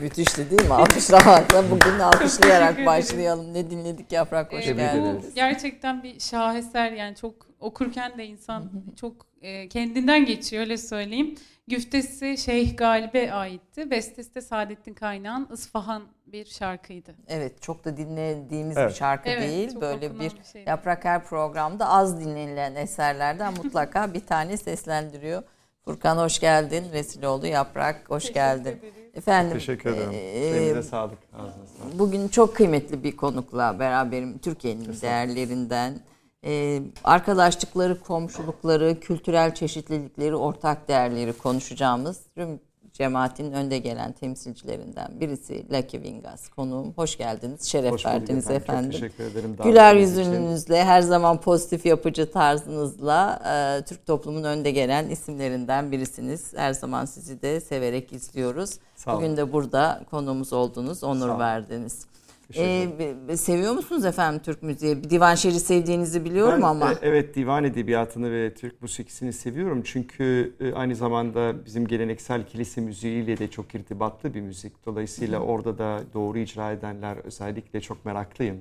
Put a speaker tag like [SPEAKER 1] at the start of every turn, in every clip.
[SPEAKER 1] Müthişti.
[SPEAKER 2] Değil mi? Alkışlamakla bugün alkışlayarak başlayalım. Ne dinledik Yaprak? Hoş
[SPEAKER 1] evet,
[SPEAKER 2] geldiniz.
[SPEAKER 3] Gerçekten bir şaheser. Yani çok okurken de insan çok e, kendinden geçiyor öyle söyleyeyim. Güftesi Şeyh Galip'e aitti. Bestesi de Saadettin Kaynağ'ın Isfahan bir şarkıydı.
[SPEAKER 2] Evet çok da dinlediğimiz
[SPEAKER 1] Evet.
[SPEAKER 2] bir şarkı
[SPEAKER 3] Evet,
[SPEAKER 2] değil. Böyle bir
[SPEAKER 3] bir.
[SPEAKER 2] Yaprak her programda az dinlenilen eserlerden mutlaka bir tane seslendiriyor. Furkan hoş geldin. Vesiloğlu Yaprak hoş geldin. Efendim
[SPEAKER 1] Teşekkür ederim.
[SPEAKER 2] e,
[SPEAKER 1] Elinize sağlık. Ağzına sağlık.
[SPEAKER 2] Bugün çok kıymetli bir konukla beraberim. Türkiye'nin değerlerinden, e, arkadaşlıkları, komşulukları, kültürel çeşitlilikleri, ortak değerleri konuşacağımız Rum cemaatin önde gelen temsilcilerinden birisi Lucky Vingas konuğum. Hoş geldiniz, şeref
[SPEAKER 1] Hoş
[SPEAKER 2] verdiniz efendim.
[SPEAKER 1] Çok teşekkür ederim.
[SPEAKER 2] Güler
[SPEAKER 1] davetiniz için.
[SPEAKER 2] yüzünüzle, her zaman pozitif yapıcı tarzınızla e, Türk toplumunun önde gelen isimlerinden birisiniz. Her zaman sizi de severek izliyoruz.
[SPEAKER 1] Sağ olun.
[SPEAKER 2] Bugün de burada konuğumuz oldunuz, onur verdiniz. E,
[SPEAKER 1] ederim.
[SPEAKER 2] be- seviyor musunuz efendim Türk müziği? Divan şiiri sevdiğinizi biliyorum
[SPEAKER 1] Ben,
[SPEAKER 2] ama.
[SPEAKER 1] e, Evet divan edebiyatını ve Türk musikisini seviyorum. Çünkü e, aynı zamanda bizim geleneksel kilise müziğiyle de çok irtibatlı bir müzik. Dolayısıyla orada da doğru icra edenler özellikle çok meraklıyım.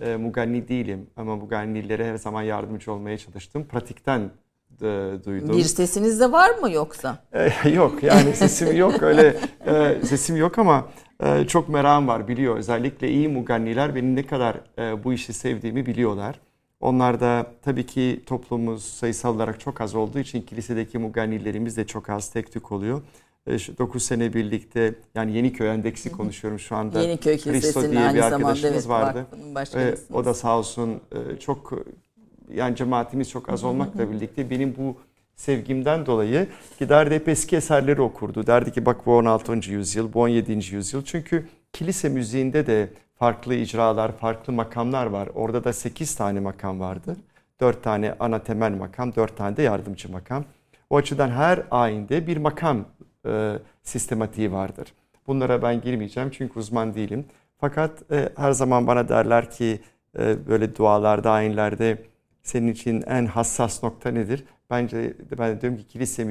[SPEAKER 1] E, muganni değilim ama mugannilere her zaman yardımcı olmaya çalıştım. Pratikten e, duydum.
[SPEAKER 2] Bir sesiniz de var mı yoksa?
[SPEAKER 1] E, yok yani sesim yok öyle e, sesim yok ama e, çok merakım var biliyor. Özellikle iyi muganniler benim ne kadar e, bu işi sevdiğimi biliyorlar. Onlar da tabii ki toplumumuz sayısal olarak çok az olduğu için kilisedeki mugannilerimiz de çok az tek tük oluyor. 9 sene birlikte yani Yeniköy Endeksi konuşuyorum şu anda.
[SPEAKER 2] Yeniköy Kilisesi'nin
[SPEAKER 1] diye bir
[SPEAKER 2] zamanda
[SPEAKER 1] arkadaşımız
[SPEAKER 2] evet,
[SPEAKER 1] vardı.
[SPEAKER 2] başkanısınız.
[SPEAKER 1] o da sağ olsun e, çok yani cemaatimiz çok az olmakla birlikte benim bu sevgimden dolayı giderdi hep eski eserleri okurdu. Derdi ki bak bu 16. yüzyıl, bu 17. yüzyıl. Çünkü kilise müziğinde de farklı icralar, farklı makamlar var. Orada da 8 tane makam vardır. 4 tane ana temel makam, 4 tane de yardımcı makam. O açıdan her ayinde bir makam e, sistematiği vardır. Bunlara ben girmeyeceğim çünkü uzman değilim. Fakat e, her zaman bana derler ki e, böyle dualarda, ayinlerde senin için en hassas nokta nedir? Bence ben de diyorum ki kilise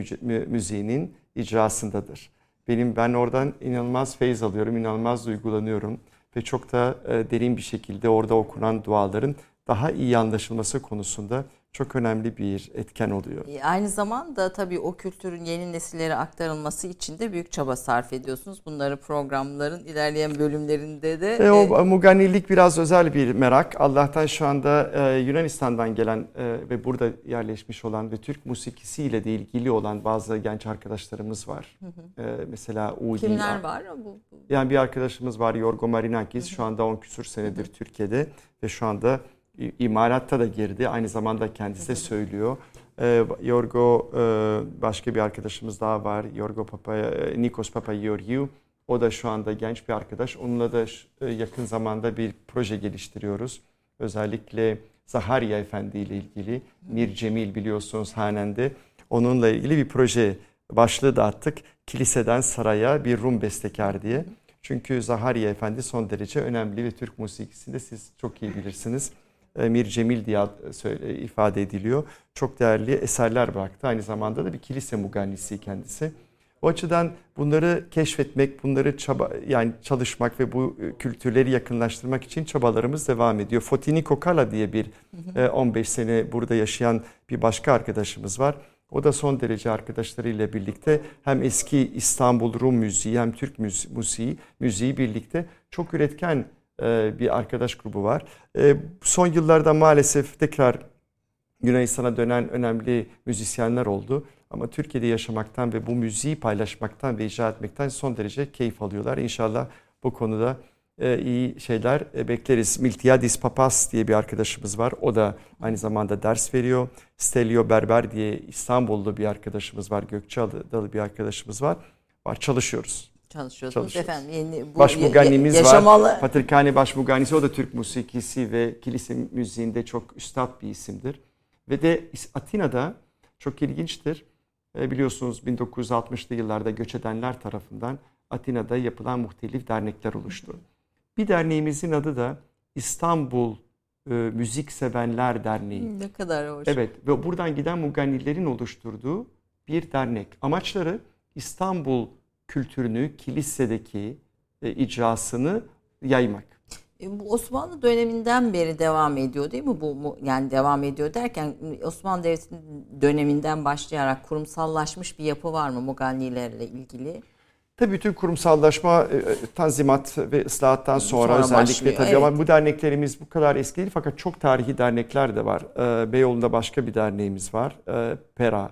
[SPEAKER 1] müziğinin icrasındadır. Benim ben oradan inanılmaz feyiz alıyorum, inanılmaz duygulanıyorum ve çok da e, derin bir şekilde orada okunan duaların daha iyi anlaşılması konusunda çok önemli bir etken oluyor.
[SPEAKER 2] E, Aynı zamanda tabii o kültürün yeni nesillere aktarılması için de büyük çaba sarf ediyorsunuz. Bunları programların ilerleyen bölümlerinde de
[SPEAKER 1] E, o mugannilik biraz özel bir merak. Allah'tan şu anda e, Yunanistan'dan gelen e, ve burada yerleşmiş olan ve Türk musikisiyle de ilgili olan bazı genç arkadaşlarımız var. E, mesela Udi.
[SPEAKER 2] kimler var? Bu,
[SPEAKER 1] Yani bir arkadaşımız var Yorgo Marinakis. Şu anda 10 küsur senedir Türkiye'de ve şu anda imalatta da girdi. Aynı zamanda kendisi de söylüyor. Ee, Yorgo e, başka bir arkadaşımız daha var. Yorgo Papa, e, Nikos Papageorgiou. O da şu anda genç bir arkadaş. Onunla da e, yakın zamanda bir proje geliştiriyoruz. Özellikle Zahariya Efendi ile ilgili. Mir Cemil biliyorsunuz Hanen'de. Onunla ilgili bir proje başlığı da attık. Kiliseden saraya bir Rum bestekar diye. Çünkü Zahariya Efendi son derece önemli ve Türk musikisinde siz çok iyi bilirsiniz. E, Mir Cemil diye söyle, ifade ediliyor. Çok değerli eserler bıraktı. Aynı zamanda da bir kilise mugannisi kendisi. O açıdan bunları keşfetmek, bunları çaba yani çalışmak ve bu e, kültürleri yakınlaştırmak için çabalarımız devam ediyor. Fotini Kokala diye bir e, 15 sene burada yaşayan bir başka arkadaşımız var. O da son derece arkadaşlarıyla birlikte hem eski İstanbul Rum müziği hem Türk müzi- müziği, müziği birlikte çok üretken e, bir arkadaş grubu var. E, Son yıllarda maalesef tekrar Yunanistan'a dönen önemli müzisyenler oldu. Ama Türkiye'de yaşamaktan ve bu müziği paylaşmaktan ve icra etmekten son derece keyif alıyorlar. İnşallah bu konuda e, iyi şeyler e, bekleriz. Miltiadis Papas diye bir arkadaşımız var. O da aynı zamanda ders veriyor. Stelio Berber diye İstanbullu bir arkadaşımız var. Gökçeadalı bir arkadaşımız var. Var çalışıyoruz.
[SPEAKER 2] Çalışıyorsunuz
[SPEAKER 1] Çalışıyoruz.
[SPEAKER 2] efendim. Yeni, bu
[SPEAKER 1] Başmugannimiz
[SPEAKER 2] ya- yaşamalı,
[SPEAKER 1] var. Patrikhane başmugannisi o da Türk musikisi ve kilise müziğinde çok üstad bir isimdir. Ve de Atina'da çok ilginçtir. E, biliyorsunuz 1960'lı yıllarda göç edenler tarafından Atina'da yapılan muhtelif dernekler oluştu. Bir derneğimizin adı da İstanbul e, Müzik Sevenler Derneği.
[SPEAKER 2] Ne kadar hoş.
[SPEAKER 1] Evet ve buradan giden mugannilerin oluşturduğu bir dernek. Amaçları İstanbul kültürünü, kilisedeki e, icrasını yaymak.
[SPEAKER 2] E, bu Osmanlı döneminden beri devam ediyor değil mi bu yani devam ediyor derken Osmanlı Devleti'nin döneminden başlayarak kurumsallaşmış bir yapı var mı Mugannilerle ilgili?
[SPEAKER 1] Tabii bütün kurumsallaşma e, tanzimat ve ıslahattan sonra, sonra özellikle başlıyor. tabii evet. ama bu derneklerimiz bu kadar eski değil fakat çok tarihi dernekler de var. E, Beyoğlu'nda başka bir derneğimiz var. Pera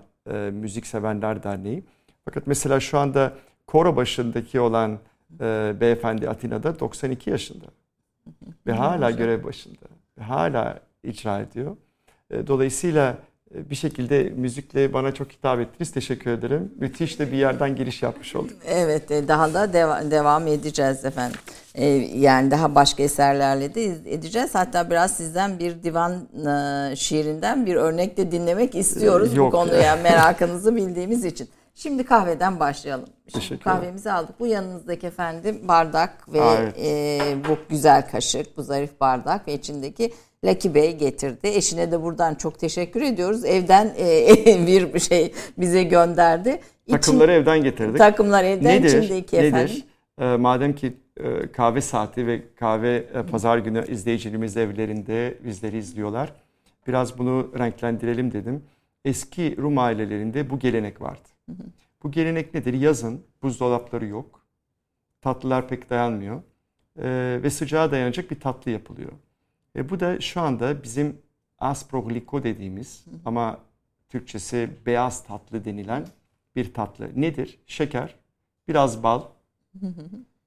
[SPEAKER 1] Müzik Sevenler Derneği. Fakat mesela şu anda koro başındaki olan beyefendi Atina'da 92 yaşında. Ve hala görev başında. Ve hala icra ediyor. E, dolayısıyla e, bir şekilde müzikle bana çok hitap ettiniz. Teşekkür ederim. Müthiş de bir yerden giriş yapmış olduk.
[SPEAKER 2] Evet e, daha da deva- devam edeceğiz efendim. Yani daha başka eserlerle de edeceğiz. Hatta biraz sizden bir divan şiirinden bir örnek de dinlemek istiyoruz Yok. bu konuya merakınızı bildiğimiz için. Şimdi kahveden başlayalım. Şimdi kahvemizi aldık. Bu yanınızdaki efendim bardak ve Aa, evet. e, bu güzel kaşık, bu zarif bardak ve içindeki Lucky Bey getirdi. Eşine de buradan çok teşekkür ediyoruz. Evden e, bir şey bize gönderdi.
[SPEAKER 1] Takımları İçin, evden getirdik.
[SPEAKER 2] Takımlar evden nedir, içindeki nedir? efendim.
[SPEAKER 1] E, madem ki e, kahve saati ve kahve e, pazar günü izleyicilerimiz evlerinde bizleri izliyorlar. Biraz bunu renklendirelim dedim. Eski Rum ailelerinde bu gelenek vardı. Bu gelenek nedir? Yazın buzdolapları yok. Tatlılar pek dayanmıyor. Ee, ve sıcağa dayanacak bir tatlı yapılıyor. E, bu da şu anda bizim asprogliko dediğimiz ama Türkçesi beyaz tatlı denilen bir tatlı. Nedir? Şeker, biraz bal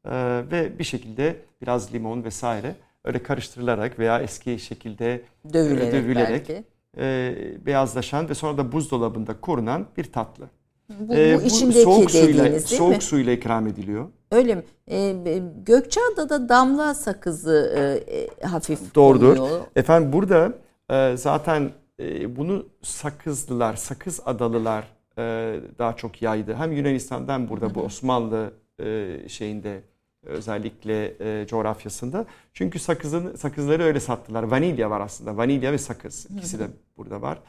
[SPEAKER 1] e, ve bir şekilde biraz limon vesaire öyle karıştırılarak veya eski şekilde
[SPEAKER 2] dövülerek, dövülerek
[SPEAKER 1] e, beyazlaşan ve sonra da buzdolabında korunan bir tatlı.
[SPEAKER 2] Bu, ee, bu içindeki soğuk suyla, değil
[SPEAKER 1] soğuk mi? suyla ikram ediliyor.
[SPEAKER 2] Öyle mi? Ee, Gökçeada'da damla sakızı e, e, hafif
[SPEAKER 1] Doğrudur. Oluyor. Efendim burada e, zaten e, bunu sakızlılar, sakız adalılar e, daha çok yaydı. Hem Yunanistan'dan burada bu Osmanlı e, şeyinde özellikle e, coğrafyasında. Çünkü sakızın sakızları öyle sattılar. Vanilya var aslında. Vanilya ve sakız ikisi de burada var.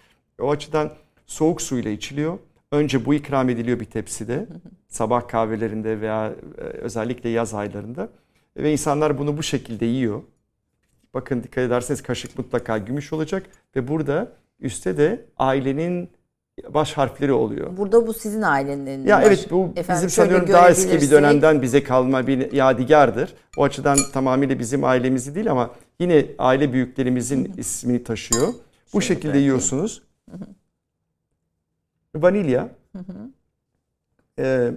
[SPEAKER 1] O açıdan soğuk suyla içiliyor. Önce bu ikram ediliyor bir tepside. Sabah kahvelerinde veya e, özellikle yaz aylarında. Ve insanlar bunu bu şekilde yiyor. Bakın dikkat ederseniz kaşık mutlaka gümüş olacak. Ve burada üstte de ailenin baş harfleri oluyor.
[SPEAKER 2] Burada bu sizin ailenin.
[SPEAKER 1] Ya baş... evet bu Efendim, bizim sanıyorum daha eski bir dönemden bize kalma bir yadigardır. O açıdan tamamıyla bizim ailemizi değil ama yine aile büyüklerimizin ismini taşıyor. Bu Şöyle şekilde belki. yiyorsunuz vanilya, hı hı. E,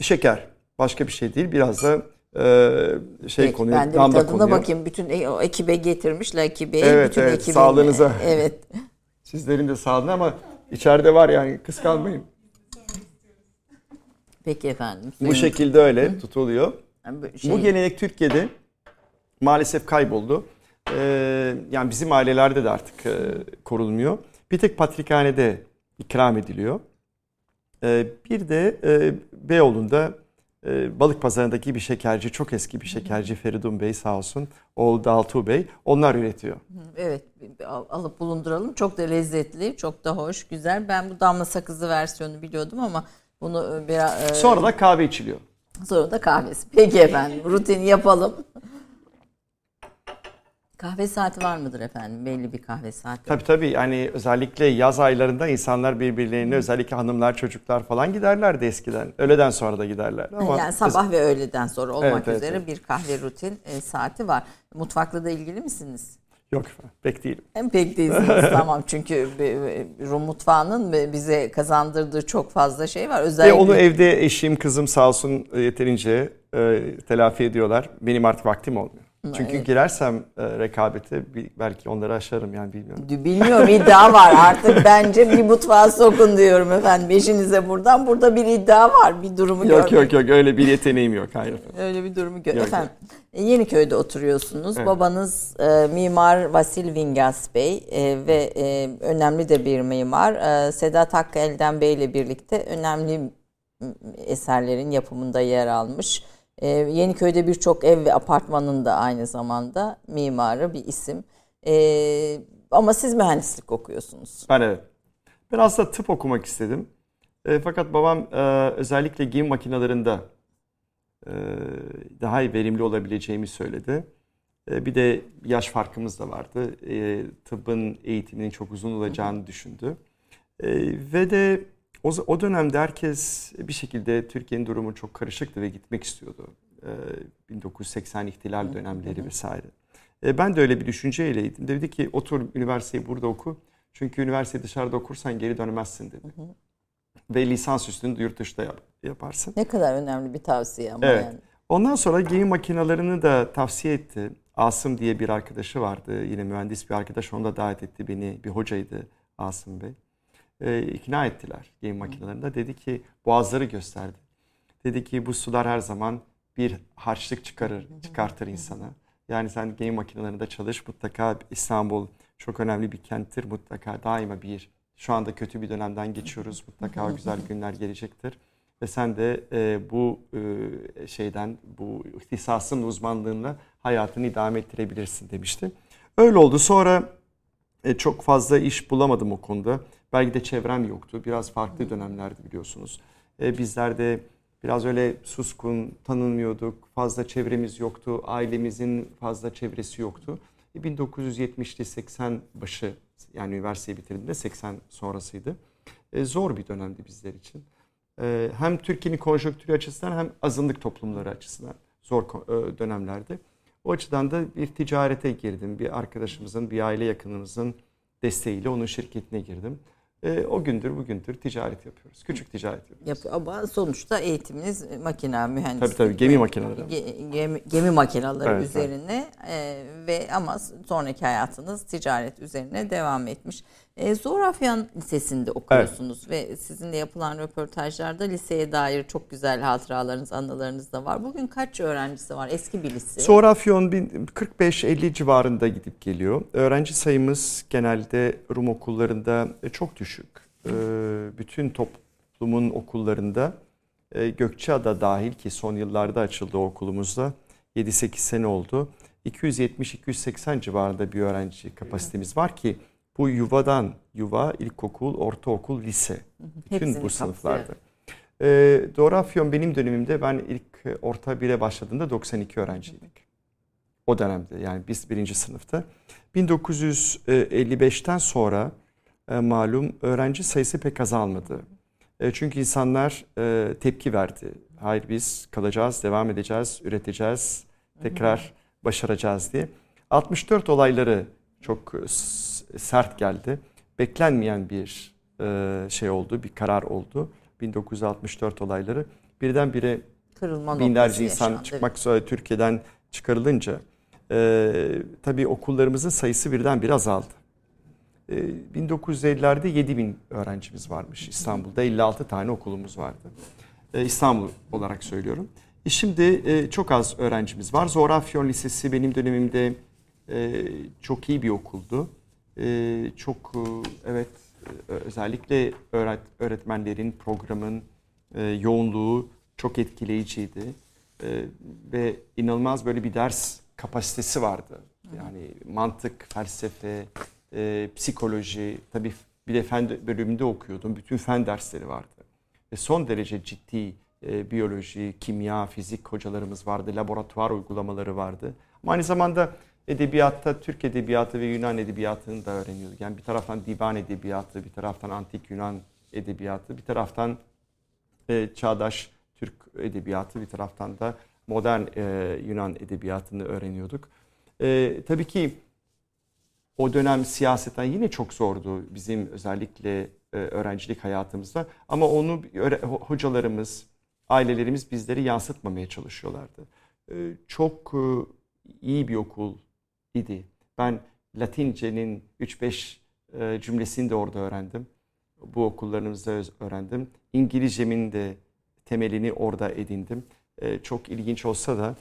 [SPEAKER 1] şeker. Başka bir şey değil. Biraz da e, şey Peki, konuyor.
[SPEAKER 2] Ben de bir tadına bakayım. Bütün e, o ekibe getirmişler ekibe.
[SPEAKER 1] Evet,
[SPEAKER 2] bütün
[SPEAKER 1] evet
[SPEAKER 2] ekibin,
[SPEAKER 1] sağlığınıza.
[SPEAKER 2] Evet.
[SPEAKER 1] Sizlerin de sağlığına ama içeride var yani kıskanmayın.
[SPEAKER 2] Peki efendim.
[SPEAKER 1] Bu şekilde öyle tutuluyor. Şey... Bu gelenek Türkiye'de maalesef kayboldu. Ee, yani bizim ailelerde de artık e, korunmuyor. Bir tek patrikhanede ikram ediliyor. Ee, bir de e, Beyoğlu'nda e, balık pazarındaki bir şekerci, çok eski bir şekerci Feridun Bey sağ olsun, oğlu Daltu Bey, onlar üretiyor.
[SPEAKER 2] Evet, alıp bulunduralım. Çok da lezzetli, çok da hoş, güzel. Ben bu damla sakızı versiyonu biliyordum ama bunu e, biraz...
[SPEAKER 1] Sonra da kahve içiliyor.
[SPEAKER 2] Sonra da kahvesi. Peki efendim, rutini yapalım. Kahve saati var mıdır efendim? Belli bir kahve saati.
[SPEAKER 1] Tabii tabii. Yani özellikle yaz aylarında insanlar birbirlerine özellikle hanımlar, çocuklar falan giderlerdi eskiden. Öğleden sonra da giderler.
[SPEAKER 2] Ama yani sabah ve öğleden sonra olmak evet, üzere evet. bir kahve rutin e, saati var. Mutfakla da ilgili misiniz?
[SPEAKER 1] Yok pek değilim.
[SPEAKER 2] Hem pek değilsiniz tamam çünkü Rum mutfağının bize kazandırdığı çok fazla şey var.
[SPEAKER 1] Özellikle... Ve onu evde eşim kızım sağ olsun yeterince e, telafi ediyorlar. Benim artık vaktim olmuyor. Çünkü evet. girersem e, rekabete belki onları aşarım yani bilmiyorum.
[SPEAKER 2] Bilmiyorum iddia var artık bence bir mutfağa sokun diyorum efendim eşinize buradan. Burada bir iddia var bir durumu
[SPEAKER 1] Yok görmek. yok yok öyle bir yeteneğim yok hayır efendim.
[SPEAKER 2] Öyle bir durumu gör. Efendim yok. Yeniköy'de oturuyorsunuz. Evet. Babanız e, mimar Vasil Vingas Bey e, ve e, önemli de bir mimar. E, Sedat Hakkı Elden Bey ile birlikte önemli eserlerin yapımında yer almış. Ee, Yeniköy'de birçok ev ve apartmanın da aynı zamanda mimarı bir isim. Ee, ama siz mühendislik okuyorsunuz.
[SPEAKER 1] Ben evet. Ben aslında tıp okumak istedim. E, fakat babam e, özellikle giyim makinelerinde e, daha iyi verimli olabileceğimi söyledi. E, bir de yaş farkımız da vardı. E, tıbbın eğitiminin çok uzun olacağını düşündü. E, ve de o, o dönemde herkes bir şekilde Türkiye'nin durumu çok karışıktı ve gitmek istiyordu. E, 1980 ihtilal dönemleri vesaire. E, ben de öyle bir düşünceyleydim. Dedi ki otur üniversiteyi burada oku. Çünkü üniversiteyi dışarıda okursan geri dönemezsin dedi. Hı hı. Ve lisans üstünü yurt dışında yap, yaparsın.
[SPEAKER 2] Ne kadar önemli bir tavsiye ama
[SPEAKER 1] evet.
[SPEAKER 2] yani.
[SPEAKER 1] Ondan sonra giyim makinelerini de tavsiye etti. Asım diye bir arkadaşı vardı. Yine mühendis bir arkadaş. Onu da davet etti beni. Bir hocaydı Asım Bey. Ee, ikna ettiler giyim makinelerinde. Dedi ki boğazları gösterdi. Dedi ki bu sular her zaman bir harçlık çıkarır, çıkartır insana. Yani sen giyim makinelerinde çalış. Mutlaka İstanbul çok önemli bir kenttir. Mutlaka daima bir şu anda kötü bir dönemden geçiyoruz. Mutlaka güzel günler gelecektir. Ve sen de e, bu e, şeyden, bu ihtisasın uzmanlığında hayatını idame ettirebilirsin demişti. Öyle oldu. Sonra e, çok fazla iş bulamadım o konuda. Belki de çevrem yoktu. Biraz farklı dönemlerdi biliyorsunuz. E, bizler de biraz öyle suskun, tanınmıyorduk. Fazla çevremiz yoktu. Ailemizin fazla çevresi yoktu. 1970'li 80 başı yani üniversiteyi bitirdiğimde 80 sonrasıydı. E, zor bir dönemdi bizler için. E, hem Türkiye'nin konjonktürü açısından hem azınlık toplumları açısından zor e, dönemlerdi. O açıdan da bir ticarete girdim. Bir arkadaşımızın, bir aile yakınımızın desteğiyle onun şirketine girdim. E, o gündür bugündür ticaret yapıyoruz. Küçük ticaret yapıyoruz.
[SPEAKER 2] Yapıyor. Ama sonuçta eğitiminiz makine mühendisliği.
[SPEAKER 1] Tabii tabii gemi makineleri.
[SPEAKER 2] Gemi, gemi makineleri evet, üzerine evet. E, ve ama sonraki hayatınız ticaret üzerine devam etmiş. E, Zorafyan Lisesi'nde okuyorsunuz evet. ve sizinle yapılan röportajlarda liseye dair çok güzel hatıralarınız, anılarınız da var. Bugün kaç öğrencisi var? Eski bir lise.
[SPEAKER 1] Zorafyon 45-50 civarında gidip geliyor. Öğrenci sayımız genelde Rum okullarında e, çok düşük. E, bütün toplumun okullarında e, Gökçeada dahil ki son yıllarda açıldı okulumuzda 7-8 sene oldu. 270-280 civarında bir öğrenci kapasitemiz var ki bu yuvadan yuva, ilkokul, ortaokul, lise. Bütün Hepsini bu sınıflarda. E, Doğru benim dönemimde ben ilk orta bire başladığımda 92 öğrenciydik. O dönemde yani biz birinci sınıfta. 1955'ten sonra e, malum öğrenci sayısı pek azalmadı. E, çünkü insanlar e, tepki verdi. Hayır biz kalacağız, devam edeceğiz, üreteceğiz, tekrar başaracağız diye. 64 olayları çok sert geldi. Beklenmeyen bir e, şey oldu, bir karar oldu. 1964 olayları. Birdenbire Kırılma binlerce insan yaşandı. çıkmak üzere Türkiye'den çıkarılınca e, tabii okullarımızın sayısı birden bir azaldı. E, 1950'lerde 7 bin öğrencimiz varmış İstanbul'da. 56 tane okulumuz vardı. E, İstanbul olarak söylüyorum. E şimdi e, çok az öğrencimiz var. Zorafyon Lisesi benim dönemimde e, çok iyi bir okuldu. E, çok e, evet e, özellikle öğret, öğretmenlerin programın e, yoğunluğu çok etkileyiciydi. E, ve inanılmaz böyle bir ders kapasitesi vardı. Yani mantık, felsefe, e, psikoloji, tabii bir de fen bölümünde okuyordum. Bütün fen dersleri vardı. Ve son derece ciddi e, biyoloji, kimya, fizik hocalarımız vardı. Laboratuvar uygulamaları vardı. Ama aynı zamanda edebiyatta Türk edebiyatı ve Yunan edebiyatını da öğreniyorduk. Yani bir taraftan divan edebiyatı, bir taraftan antik Yunan edebiyatı, bir taraftan e, çağdaş Türk edebiyatı, bir taraftan da modern e, Yunan edebiyatını öğreniyorduk. E, tabii ki o dönem siyaseten yine çok zordu bizim özellikle e, öğrencilik hayatımızda. Ama onu hocalarımız, ailelerimiz bizleri yansıtmamaya çalışıyorlardı. E, çok e, iyi bir okul idi. Ben Latince'nin 3-5 e, cümlesini de orada öğrendim. Bu okullarımızda öğrendim. İngilizcemin de temelini orada edindim. E, çok ilginç olsa da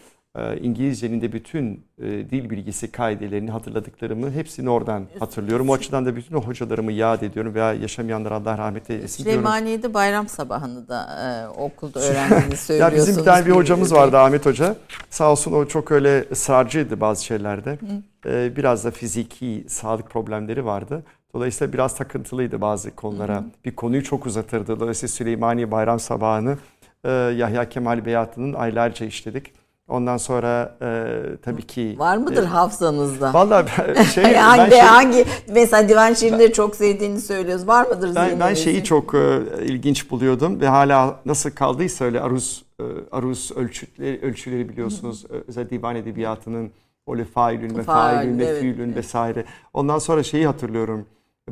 [SPEAKER 1] İngilizcenin de bütün e, dil bilgisi kaidelerini hatırladıklarımı hepsini oradan hatırlıyorum. O açıdan da bütün o hocalarımı yad ediyorum veya yaşamayanlar Allah rahmet eylesin diyorum.
[SPEAKER 2] Süleymaniye'de bayram sabahını da e, okulda öğrendiğini söylüyorsunuz.
[SPEAKER 1] ya bizim bir tane bir hocamız vardı Ahmet Hoca. Sağ olsun o çok öyle ısrarcıydı bazı şeylerde. Ee, biraz da fiziki sağlık problemleri vardı. Dolayısıyla biraz takıntılıydı bazı konulara. Hı. Bir konuyu çok uzatırdı. Dolayısıyla Süleymaniye Bayram Sabahı'nı e, Yahya Kemal Beyatı'nın aylarca işledik. Ondan sonra e, tabii ki...
[SPEAKER 2] Var mıdır e, hafızanızda?
[SPEAKER 1] Valla şey...
[SPEAKER 2] hangi, şey, hangi, mesela divan şiirini çok sevdiğini söylüyoruz. Var mıdır
[SPEAKER 1] Ben, ben şeyi çok e, ilginç buluyordum ve hala nasıl kaldıysa öyle aruz e, aruz ölçüleri, ölçüleri biliyorsunuz. Hı. Özel divan edebiyatının öyle failün ve failün ve fiilün evet. vesaire. Ondan sonra şeyi hatırlıyorum.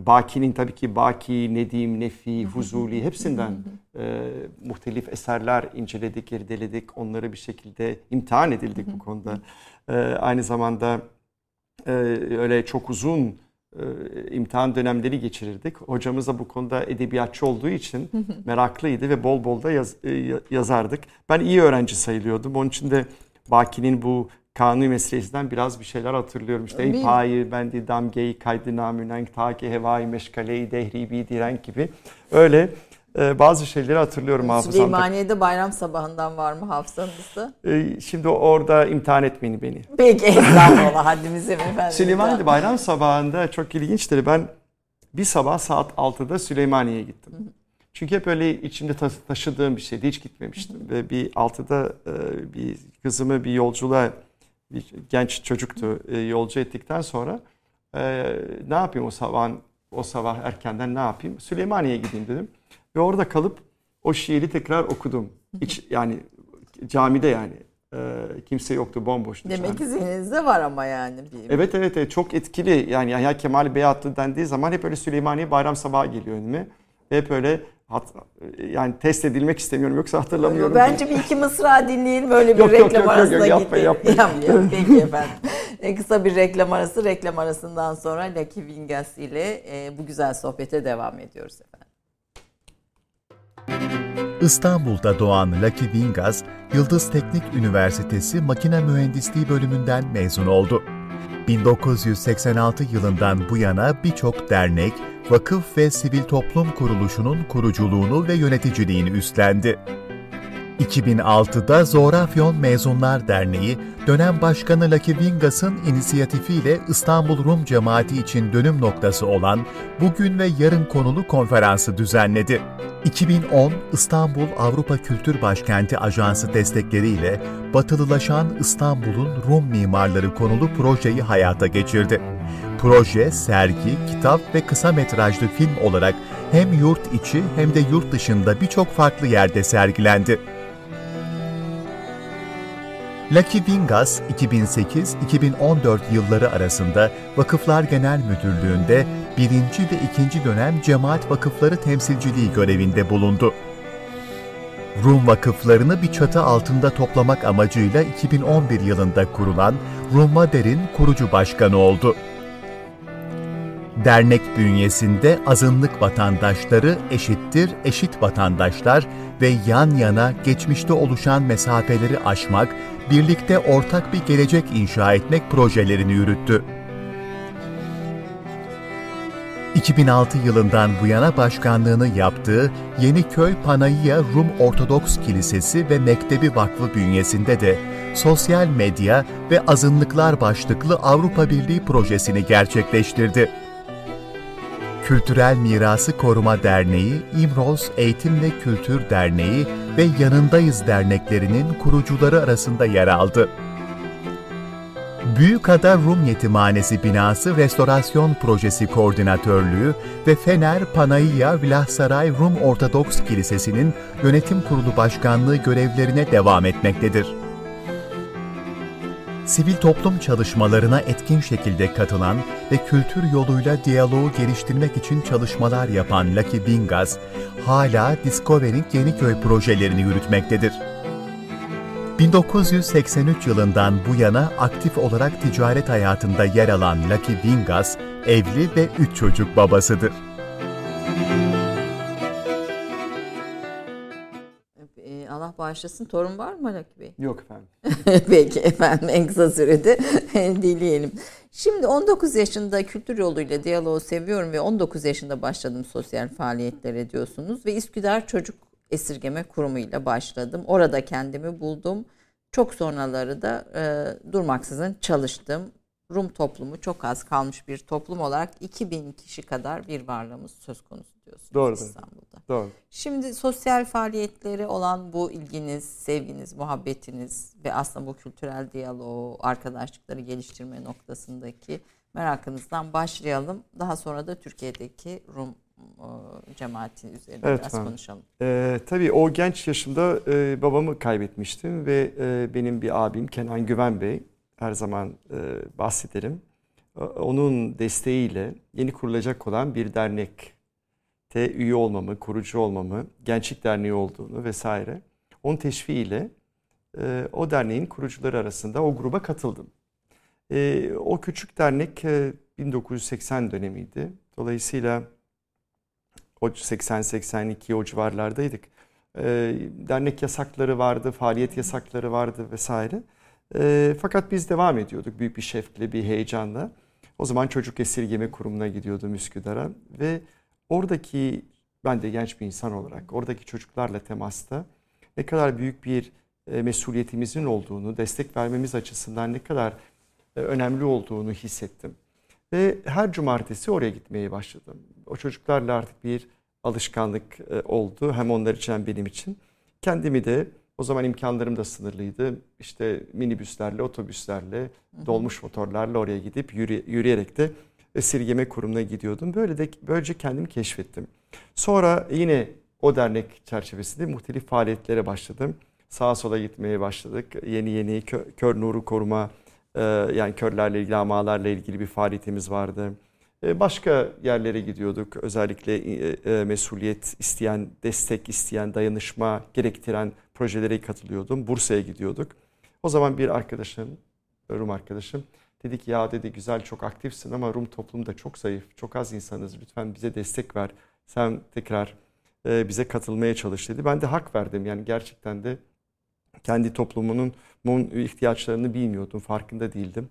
[SPEAKER 1] Baki'nin tabii ki Baki, Nedim, Nefi, Fuzuli hepsinden e, muhtelif eserler inceledik, irdeledik. Onları bir şekilde imtihan edildik bu konuda. E, aynı zamanda e, öyle çok uzun e, imtihan dönemleri geçirirdik. Hocamız da bu konuda edebiyatçı olduğu için meraklıydı ve bol bol da yaz, e, yazardık. Ben iyi öğrenci sayılıyordum. Onun için de Baki'nin bu kanuni meselesinden biraz bir şeyler hatırlıyorum. İşte ey payı, bendi damgeyi, kaydı namünen, ta ki hevai meşkaleyi, dehribi diren gibi. Öyle e, bazı şeyleri hatırlıyorum hafızamda.
[SPEAKER 2] Süleymaniye'de bayram sabahından var mı hafızanızda?
[SPEAKER 1] E, şimdi orada imtihan etmeyin beni.
[SPEAKER 2] Peki estağfurullah haddimize mi efendim?
[SPEAKER 1] Süleymaniye'de bayram sabahında çok ilginçtir. Ben bir sabah saat 6'da Süleymaniye'ye gittim. Çünkü hep öyle içimde taşıdığım bir şeydi. Hiç gitmemiştim. Ve bir 6'da e, bir kızımı bir yolculuğa bir genç çocuktu e, yolcu ettikten sonra e, ne yapayım o sabah o sabah erkenden ne yapayım? Süleymaniye'ye gideyim dedim. Ve orada kalıp o şiiri tekrar okudum. Hiç yani camide yani. E, kimse yoktu, bomboştu.
[SPEAKER 2] Demek ki zihninizde var ama yani.
[SPEAKER 1] Evet, evet evet çok etkili. Yani Yahya Kemal Beyatlı dendiği zaman hep öyle Süleymaniye bayram sabahı geliyor önüme. Hep öyle Hat, yani test edilmek istemiyorum yoksa hatırlamıyorum.
[SPEAKER 2] Bence bir iki mısra dinleyelim böyle bir yok, reklam yok, yok, arasına yok, yapma, yapma. Yapmayalım. Peki efendim. E, kısa bir reklam arası. Reklam arasından sonra Lucky Vingas ile e, bu güzel sohbete devam ediyoruz efendim.
[SPEAKER 4] İstanbul'da doğan Lucky Vingas, Yıldız Teknik Üniversitesi Makine Mühendisliği bölümünden mezun oldu. 1986 yılından bu yana birçok dernek, vakıf ve sivil toplum kuruluşunun kuruculuğunu ve yöneticiliğini üstlendi. 2006'da Zorafyon Mezunlar Derneği, dönem başkanı Lucky Vingas'ın inisiyatifiyle İstanbul Rum cemaati için dönüm noktası olan Bugün ve Yarın konulu konferansı düzenledi. 2010 İstanbul Avrupa Kültür Başkenti Ajansı destekleriyle Batılılaşan İstanbul'un Rum mimarları konulu projeyi hayata geçirdi. Proje, sergi, kitap ve kısa metrajlı film olarak hem yurt içi hem de yurt dışında birçok farklı yerde sergilendi. Lucky Vingas 2008-2014 yılları arasında Vakıflar Genel Müdürlüğü'nde birinci ve ikinci dönem cemaat vakıfları temsilciliği görevinde bulundu. Rum vakıflarını bir çatı altında toplamak amacıyla 2011 yılında kurulan Rummader'in kurucu başkanı oldu. Dernek bünyesinde azınlık vatandaşları eşittir eşit vatandaşlar ve yan yana geçmişte oluşan mesafeleri aşmak, birlikte ortak bir gelecek inşa etmek projelerini yürüttü. 2006 yılından bu yana başkanlığını yaptığı Yeniköy Panayya Rum Ortodoks Kilisesi ve Mektebi Vakfı bünyesinde de sosyal medya ve azınlıklar başlıklı Avrupa Birliği projesini gerçekleştirdi. Kültürel Mirası Koruma Derneği, İmroz Eğitim ve Kültür Derneği ve Yanındayız derneklerinin kurucuları arasında yer aldı. Büyükada Rum Yetimhanesi binası restorasyon projesi koordinatörlüğü ve Fener Panayya Vilahsaray Rum Ortodoks Kilisesi'nin yönetim kurulu başkanlığı görevlerine devam etmektedir sivil toplum çalışmalarına etkin şekilde katılan ve kültür yoluyla diyaloğu geliştirmek için çalışmalar yapan Lucky Bingaz, hala Discovering Yeniköy projelerini yürütmektedir. 1983 yılından bu yana aktif olarak ticaret hayatında yer alan Lucky Vingas, evli ve üç çocuk babasıdır.
[SPEAKER 2] Bağışlasın. Torun var mı Malaki Bey?
[SPEAKER 1] Yok efendim.
[SPEAKER 2] Peki efendim en kısa sürede dileyelim. Şimdi 19 yaşında kültür yoluyla diyaloğu seviyorum ve 19 yaşında başladım sosyal faaliyetlere diyorsunuz. Ve Üsküdar Çocuk Esirgeme Kurumu ile başladım. Orada kendimi buldum. Çok sonraları da e, durmaksızın çalıştım. Rum toplumu çok az kalmış bir toplum olarak 2000 kişi kadar bir varlığımız söz konusu diyorsunuz
[SPEAKER 1] Doğru.
[SPEAKER 2] İstanbul'da.
[SPEAKER 1] Doğru.
[SPEAKER 2] Şimdi sosyal faaliyetleri olan bu ilginiz, sevginiz, muhabbetiniz ve aslında bu kültürel diyaloğu, arkadaşlıkları geliştirme noktasındaki merakınızdan başlayalım. Daha sonra da Türkiye'deki Rum e, cemaati üzerine
[SPEAKER 1] Evet,
[SPEAKER 2] biraz
[SPEAKER 1] efendim.
[SPEAKER 2] konuşalım.
[SPEAKER 1] Ee, tabii o genç yaşımda e, babamı kaybetmiştim ve e, benim bir abim Kenan Güven Bey her zaman e, bahsederim. Onun desteğiyle yeni kurulacak olan bir dernekte üye olmamı, kurucu olmamı, Gençlik Derneği olduğunu vesaire. Onun teşviğiyle e, o derneğin kurucuları arasında o gruba katıldım. E, o küçük dernek e, 1980 dönemiydi. Dolayısıyla o 80-82 o civarlardaydık. E, dernek yasakları vardı, faaliyet yasakları vardı vesaire. E, fakat biz devam ediyorduk büyük bir şevkle, bir heyecanla. O zaman çocuk esirgeme kurumuna gidiyordum Üsküdar'a ve oradaki ben de genç bir insan olarak oradaki çocuklarla temasta ne kadar büyük bir e, mesuliyetimizin olduğunu, destek vermemiz açısından ne kadar e, önemli olduğunu hissettim. Ve her cumartesi oraya gitmeye başladım. O çocuklarla artık bir alışkanlık e, oldu. Hem onlar için hem benim için. Kendimi de o zaman imkanlarım da sınırlıydı. İşte minibüslerle, otobüslerle, dolmuş motorlarla oraya gidip yürü- yürüyerek de esirgeme kurumuna gidiyordum. Böyle de böylece kendimi keşfettim. Sonra yine o dernek çerçevesinde muhtelif faaliyetlere başladım. Sağa sola gitmeye başladık. Yeni yeni kö- kör nuru koruma, e, yani körlerle ilgili, amalarla ilgili bir faaliyetimiz vardı. E, Başka yerlere gidiyorduk. Özellikle e, mesuliyet isteyen, destek isteyen, dayanışma gerektiren projelere katılıyordum. Bursa'ya gidiyorduk. O zaman bir arkadaşım, Rum arkadaşım dedi ki ya dedi güzel çok aktifsin ama Rum toplumu da çok zayıf. Çok az insanız. Lütfen bize destek ver. Sen tekrar e, bize katılmaya çalış dedi. Ben de hak verdim. Yani gerçekten de kendi toplumunun mun ihtiyaçlarını bilmiyordum. Farkında değildim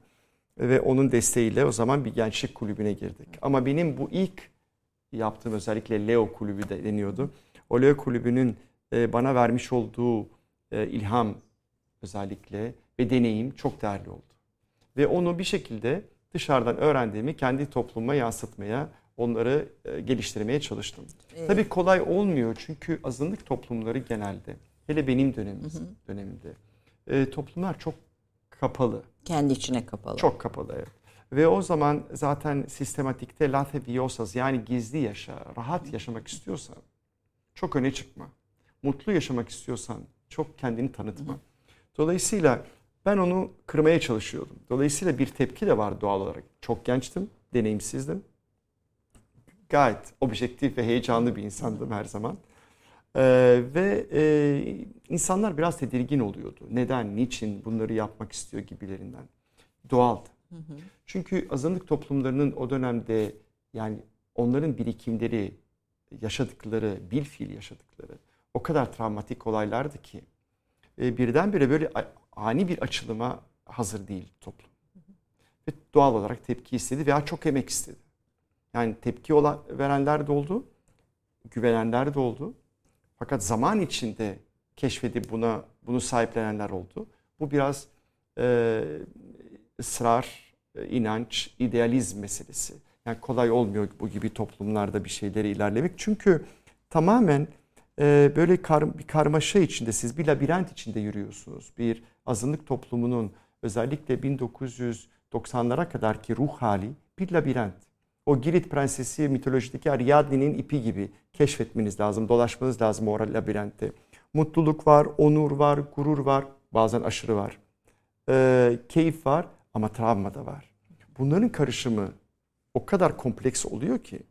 [SPEAKER 1] ve onun desteğiyle o zaman bir gençlik kulübüne girdik. Ama benim bu ilk yaptığım özellikle Leo kulübü de deniyordu. O Leo kulübünün e, bana vermiş olduğu e, ilham özellikle ve deneyim çok değerli oldu. Ve onu bir şekilde dışarıdan öğrendiğimi kendi topluma yansıtmaya, onları e, geliştirmeye çalıştım.
[SPEAKER 2] Evet.
[SPEAKER 1] Tabii kolay olmuyor çünkü azınlık toplumları genelde, hele benim dönemimiz, döneminde e, toplumlar çok kapalı.
[SPEAKER 2] Kendi içine kapalı.
[SPEAKER 1] Çok kapalı evet. Ve o zaman zaten sistematikte late diosas yani gizli yaşa, rahat yaşamak istiyorsan çok öne çıkma. Mutlu yaşamak istiyorsan çok kendini tanıtma. Dolayısıyla ben onu kırmaya çalışıyordum. Dolayısıyla bir tepki de var doğal olarak. Çok gençtim, deneyimsizdim. Gayet objektif ve heyecanlı bir insandım her zaman. Ee, ve e, insanlar biraz tedirgin oluyordu. Neden, niçin bunları yapmak istiyor gibilerinden. Doğaldı. Çünkü azınlık toplumlarının o dönemde yani onların birikimleri, yaşadıkları, bilfiil yaşadıkları o kadar travmatik olaylardı ki e, birdenbire böyle ani bir açılıma hazır değil toplum. Ve doğal olarak tepki istedi veya çok emek istedi. Yani tepki ola, verenler de oldu, güvenenler de oldu. Fakat zaman içinde keşfedip buna bunu sahiplenenler oldu. Bu biraz e, ısrar, e, inanç, idealizm meselesi. Yani kolay olmuyor bu gibi toplumlarda bir şeyleri ilerlemek. Çünkü tamamen e, böyle kar, bir karmaşa içinde siz bir labirent içinde yürüyorsunuz. Bir azınlık toplumunun özellikle 1990'lara kadarki ruh hali bir labirent. O Girit prensesi mitolojideki Ariadne'nin ipi gibi keşfetmeniz lazım, dolaşmanız lazım o labirentte. Mutluluk var, onur var, gurur var, bazen aşırı var. Ee, keyif var ama travma da var. Bunların karışımı o kadar kompleks oluyor ki.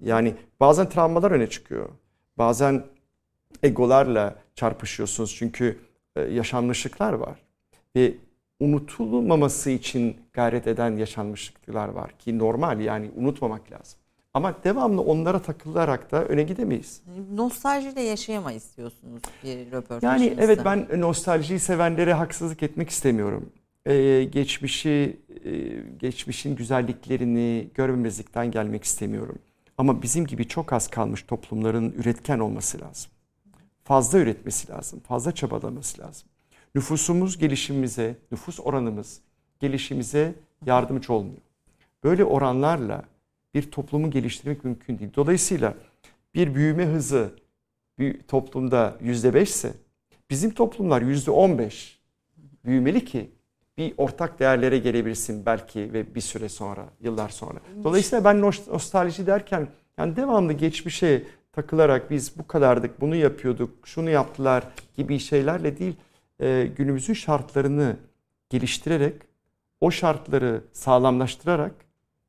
[SPEAKER 1] Yani bazen travmalar öne çıkıyor. Bazen egolarla çarpışıyorsunuz çünkü e, yaşanmışlıklar var. Ve unutulmaması için gayret eden yaşanmışlıklar var ki normal yani unutmamak lazım. Ama devamlı onlara takılarak da öne gidemeyiz.
[SPEAKER 2] Nostaljiyle yaşayamayız diyorsunuz bir röportajınızda.
[SPEAKER 1] Yani evet ben nostaljiyi sevenlere haksızlık etmek istemiyorum. Ee, geçmişi, e, geçmişin güzelliklerini görmemezlikten gelmek istemiyorum. Ama bizim gibi çok az kalmış toplumların üretken olması lazım. Fazla üretmesi lazım, fazla çabalaması lazım. Nüfusumuz gelişimimize, nüfus oranımız gelişimize yardımcı olmuyor. Böyle oranlarla bir toplumu geliştirmek mümkün değil. Dolayısıyla bir büyüme hızı bir toplumda yüzde beşse bizim toplumlar yüzde on beş büyümeli ki bir ortak değerlere gelebilirsin belki ve bir süre sonra, yıllar sonra. Dolayısıyla ben nostalji derken yani devamlı geçmişe takılarak biz bu kadardık, bunu yapıyorduk, şunu yaptılar gibi şeylerle değil, e, günümüzün şartlarını geliştirerek, o şartları sağlamlaştırarak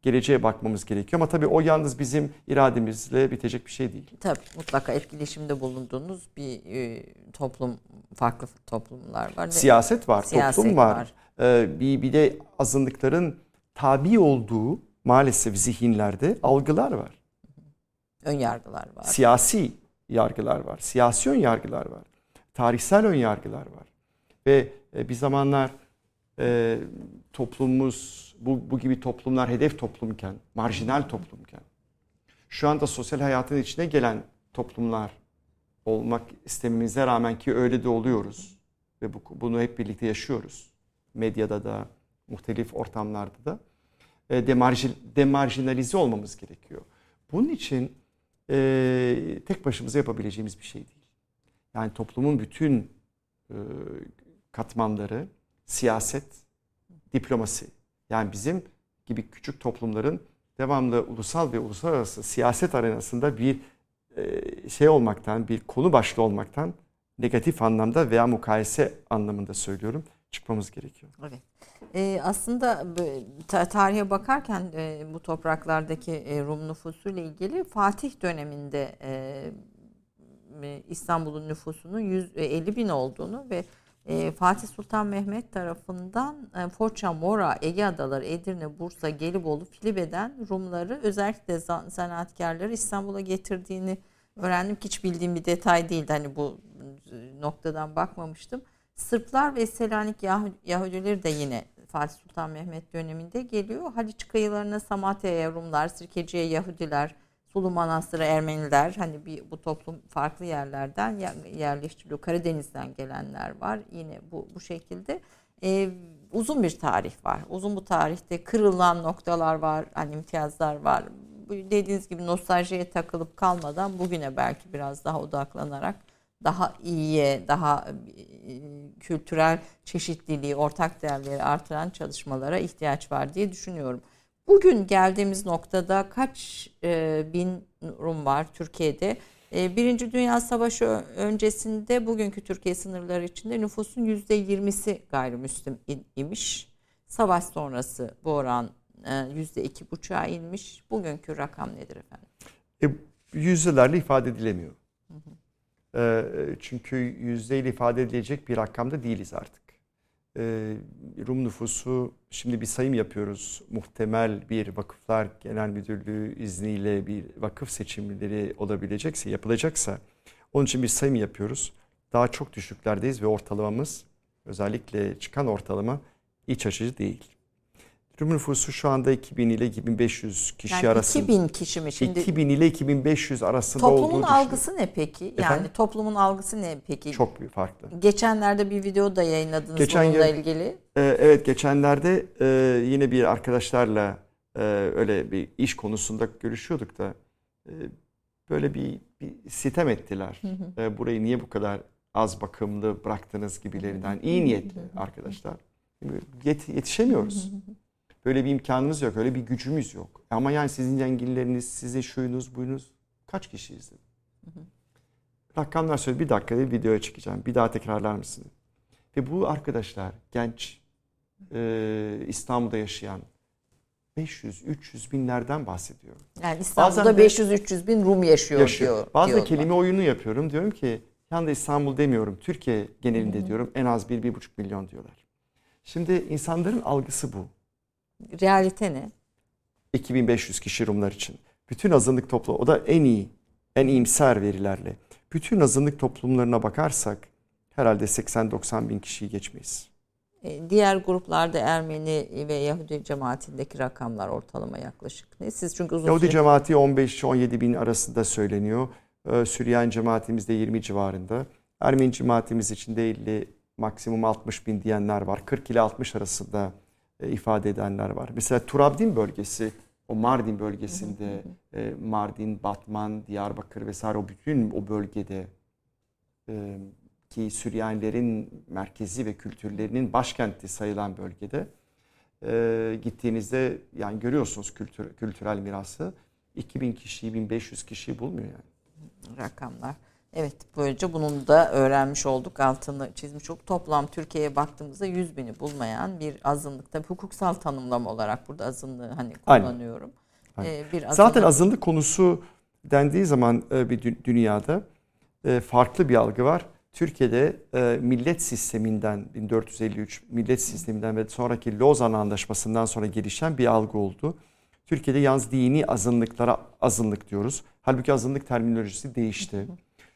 [SPEAKER 1] geleceğe bakmamız gerekiyor. Ama tabii o yalnız bizim irademizle bitecek bir şey değil.
[SPEAKER 2] Tabii mutlaka etkileşimde bulunduğunuz bir e, toplum, farklı toplumlar var.
[SPEAKER 1] Siyaset var, Siyaset toplum var. var. Ee, bir, bir de azınlıkların tabi olduğu maalesef zihinlerde algılar var.
[SPEAKER 2] Ön yargılar var.
[SPEAKER 1] Siyasi yargılar var. Siyasi ön yargılar var. Tarihsel ön yargılar var. Ve e, bir zamanlar e, toplumumuz bu, bu gibi toplumlar hedef toplumken, marjinal toplumken şu anda sosyal hayatın içine gelen toplumlar olmak istememize rağmen ki öyle de oluyoruz ve bu, bunu hep birlikte yaşıyoruz. Medyada da, muhtelif ortamlarda da e, demarjin, demarjinalize olmamız gerekiyor. Bunun için e, tek başımıza yapabileceğimiz bir şey değil. Yani toplumun bütün e, katmanları, siyaset, diplomasi. Yani bizim gibi küçük toplumların devamlı ulusal ve uluslararası siyaset arenasında bir e, şey olmaktan, bir konu başlığı olmaktan negatif anlamda veya mukayese anlamında söylüyorum çıkmamız gerekiyor.
[SPEAKER 2] Evet. Ee, aslında tarihe bakarken e, bu topraklardaki e, Rum nüfusuyla ilgili Fatih döneminde e, İstanbul'un nüfusunun 150 bin olduğunu ve e, Fatih Sultan Mehmet tarafından e, Foça, Mora, Ege Adaları, Edirne, Bursa, Gelibolu, Filibe'den Rumları özellikle sanatkarları İstanbul'a getirdiğini öğrendim ki hiç bildiğim bir detay değildi. Hani bu e, noktadan bakmamıştım. Sırplar ve Selanik Yahudileri de yine Fatih Sultan Mehmet döneminde geliyor. Haliç kıyılarına Samatya'ya Rumlar, Sirkeci'ye Yahudiler, Sulu Manastır'a Ermeniler hani bir bu toplum farklı yerlerden yerleştiriliyor. Karadeniz'den gelenler var. Yine bu bu şekilde e, uzun bir tarih var. Uzun bu tarihte kırılan noktalar var, hani imtiyazlar var. Dediğiniz gibi nostaljiye takılıp kalmadan bugüne belki biraz daha odaklanarak daha iyiye, daha e, kültürel çeşitliliği, ortak değerleri artıran çalışmalara ihtiyaç var diye düşünüyorum. Bugün geldiğimiz noktada kaç e, bin Rum var Türkiye'de? E, Birinci Dünya Savaşı öncesinde bugünkü Türkiye sınırları içinde nüfusun yüzde yirmisi gayrimüslim imiş. Savaş sonrası bu oran yüzde iki buçuğa inmiş. Bugünkü rakam nedir efendim?
[SPEAKER 1] E, yüzdelerle ifade edilemiyor. Hı hı. E, çünkü yüzdeyle ifade edilecek bir rakamda değiliz artık. Ee, Rum nüfusu şimdi bir sayım yapıyoruz. Muhtemel bir vakıflar genel müdürlüğü izniyle bir vakıf seçimleri olabilecekse, yapılacaksa onun için bir sayım yapıyoruz. Daha çok düşüklerdeyiz ve ortalamamız özellikle çıkan ortalama iç açıcı değil. Rum nüfusu şu anda 2000 ile 2500 kişi yani arasında.
[SPEAKER 2] 2000 kişi mi şimdi?
[SPEAKER 1] 2000 ile 2500 arasında toplumun olduğu
[SPEAKER 2] Toplumun algısı ne peki? Yani Efendim? toplumun algısı ne peki?
[SPEAKER 1] Çok büyük farklı.
[SPEAKER 2] Geçenlerde bir video da yayınladınız Geçen bununla ilgili.
[SPEAKER 1] E, evet geçenlerde e, yine bir arkadaşlarla e, öyle bir iş konusunda görüşüyorduk da e, böyle bir, bir sitem ettiler. Hı hı. E, burayı niye bu kadar az bakımlı bıraktınız gibilerinden. İyi niyetli arkadaşlar. Yet, yetişemiyoruz. Hı hı. Böyle bir imkanımız yok. Öyle bir gücümüz yok. Ama yani sizin zenginleriniz, sizin şuyunuz, buyunuz kaç kişi izledi? Rakamlar söyle bir dakikada bir videoya çıkacağım. Bir daha tekrarlar mısın? Ve bu arkadaşlar genç e, İstanbul'da yaşayan 500-300 binlerden bahsediyor.
[SPEAKER 2] Yani İstanbul'da 500-300 bin Rum yaşıyor, yaşıyor. diyor.
[SPEAKER 1] Bazı diyorlar. kelime oyunu yapıyorum. Diyorum ki yanda İstanbul demiyorum. Türkiye genelinde Hı-hı. diyorum. En az 1-1,5 milyon diyorlar. Şimdi insanların algısı bu.
[SPEAKER 2] Realite ne?
[SPEAKER 1] 2500 kişi Rumlar için. Bütün azınlık toplumu, o da en iyi, en iyimser verilerle. Bütün azınlık toplumlarına bakarsak herhalde 80-90 bin kişiyi geçmeyiz.
[SPEAKER 2] E, diğer gruplarda Ermeni ve Yahudi cemaatindeki rakamlar ortalama yaklaşık ne? Siz çünkü uzun
[SPEAKER 1] Yahudi
[SPEAKER 2] süre...
[SPEAKER 1] cemaati 15-17 bin arasında söyleniyor. Ee, Süryani cemaatimiz de 20 civarında. Ermeni cemaatimiz için de 50 maksimum 60 bin diyenler var. 40 ile 60 arasında ifade edenler var. Mesela Turabdin bölgesi, o Mardin bölgesinde, e, Mardin, Batman, Diyarbakır vesaire o bütün o bölgede e, ki Süryanilerin merkezi ve kültürlerinin başkenti sayılan bölgede gittiğinizde yani görüyorsunuz kültür, kültürel mirası 2000 kişiyi 1500 kişiyi bulmuyor yani.
[SPEAKER 2] Rakamlar. Evet böylece bunun da öğrenmiş olduk altını çizmiş olduk. Toplam Türkiye'ye baktığımızda 100 bini bulmayan bir azınlık. Tabi hukuksal tanımlama olarak burada azınlığı hani kullanıyorum.
[SPEAKER 1] Aynen. Ee, bir azınlık... Zaten azınlık konusu dendiği zaman e, bir dünyada e, farklı bir algı var. Türkiye'de e, millet sisteminden 1453 millet sisteminden ve sonraki Lozan Anlaşması'ndan sonra gelişen bir algı oldu. Türkiye'de yalnız dini azınlıklara azınlık diyoruz. Halbuki azınlık terminolojisi değişti.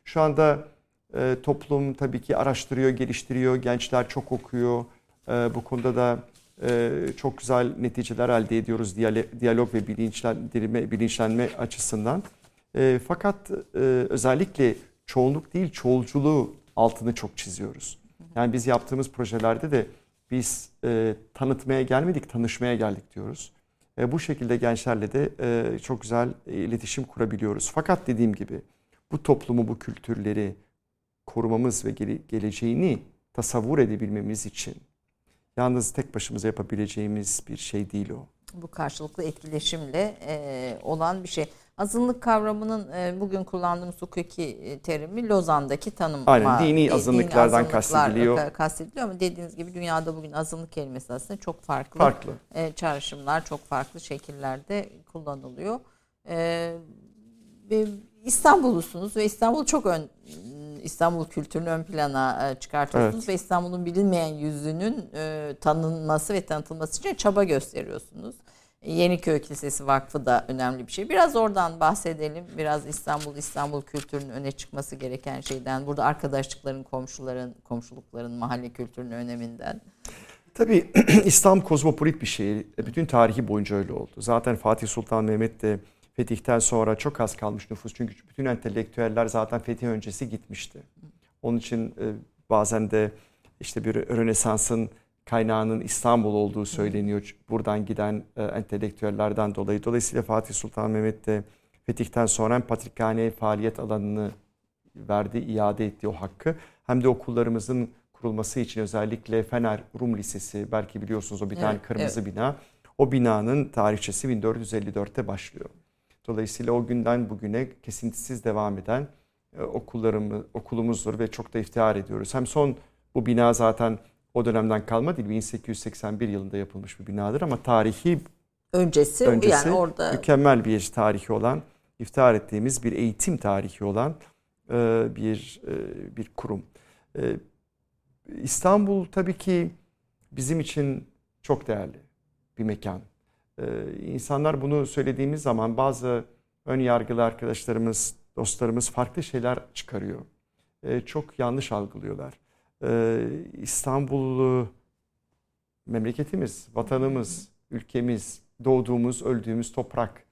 [SPEAKER 1] Şu anda e, toplum tabii ki araştırıyor, geliştiriyor. Gençler çok okuyor. E, bu konuda da e, çok güzel neticeler elde ediyoruz diyalog ve bilinçlendirme, bilinçlenme açısından. E, fakat e, özellikle çoğunluk değil çoğulculuğu altını çok çiziyoruz. Yani biz yaptığımız projelerde de biz e, tanıtmaya gelmedik, tanışmaya geldik diyoruz. E, bu şekilde gençlerle de e, çok güzel iletişim kurabiliyoruz. Fakat dediğim gibi bu toplumu, bu kültürleri korumamız ve gele, geleceğini tasavvur edebilmemiz için yalnız tek başımıza yapabileceğimiz bir şey değil o.
[SPEAKER 2] Bu karşılıklı etkileşimle e, olan bir şey. Azınlık kavramının e, bugün kullandığımız hukuki e, terimi Lozan'daki tanım.
[SPEAKER 1] Aynen dini azınlıklardan dini kastediliyor.
[SPEAKER 2] kastediliyor ama dediğiniz gibi dünyada bugün azınlık kelimesi aslında çok farklı.
[SPEAKER 1] Farklı.
[SPEAKER 2] E, çağrışımlar çok farklı şekillerde kullanılıyor. E, ve İstanbullusunuz ve İstanbul çok ön İstanbul kültürünü ön plana çıkartıyorsunuz evet. ve İstanbul'un bilinmeyen yüzünün e, tanınması ve tanıtılması için çaba gösteriyorsunuz. Yeniköy Kilisesi Vakfı da önemli bir şey. Biraz oradan bahsedelim. Biraz İstanbul, İstanbul kültürünün öne çıkması gereken şeyden. Burada arkadaşlıkların, komşuların, komşulukların, mahalle kültürünün öneminden.
[SPEAKER 1] Tabii İstanbul kozmopolit bir şehir. Bütün tarihi boyunca öyle oldu. Zaten Fatih Sultan Mehmet de fetihten sonra çok az kalmış nüfus. Çünkü bütün entelektüeller zaten fetih öncesi gitmişti. Onun için e, bazen de işte bir Rönesans'ın kaynağının İstanbul olduğu söyleniyor. Buradan giden e, entelektüellerden dolayı. Dolayısıyla Fatih Sultan Mehmet de fetihten sonra hem patrikhane faaliyet alanını verdi, iade etti o hakkı. Hem de okullarımızın kurulması için özellikle Fener Rum Lisesi belki biliyorsunuz o bir tane evet, kırmızı evet. bina. O binanın tarihçesi 1454'te başlıyor. Dolayısıyla o günden bugüne kesintisiz devam eden e, okullarımız, okulumuzdur ve çok da iftihar ediyoruz. Hem son bu bina zaten o dönemden kalma değil 1881 yılında yapılmış bir binadır ama tarihi
[SPEAKER 2] öncesi, öncesi yani orada
[SPEAKER 1] mükemmel bir tarihi olan iftihar ettiğimiz bir eğitim tarihi olan e, bir e, bir kurum. İstanbul tabii ki bizim için çok değerli bir mekan. Ee, insanlar bunu söylediğimiz zaman bazı ön yargılı arkadaşlarımız, dostlarımız farklı şeyler çıkarıyor. Ee, çok yanlış algılıyorlar. Ee, İstanbul'u memleketimiz, vatanımız, ülkemiz, doğduğumuz, öldüğümüz toprak.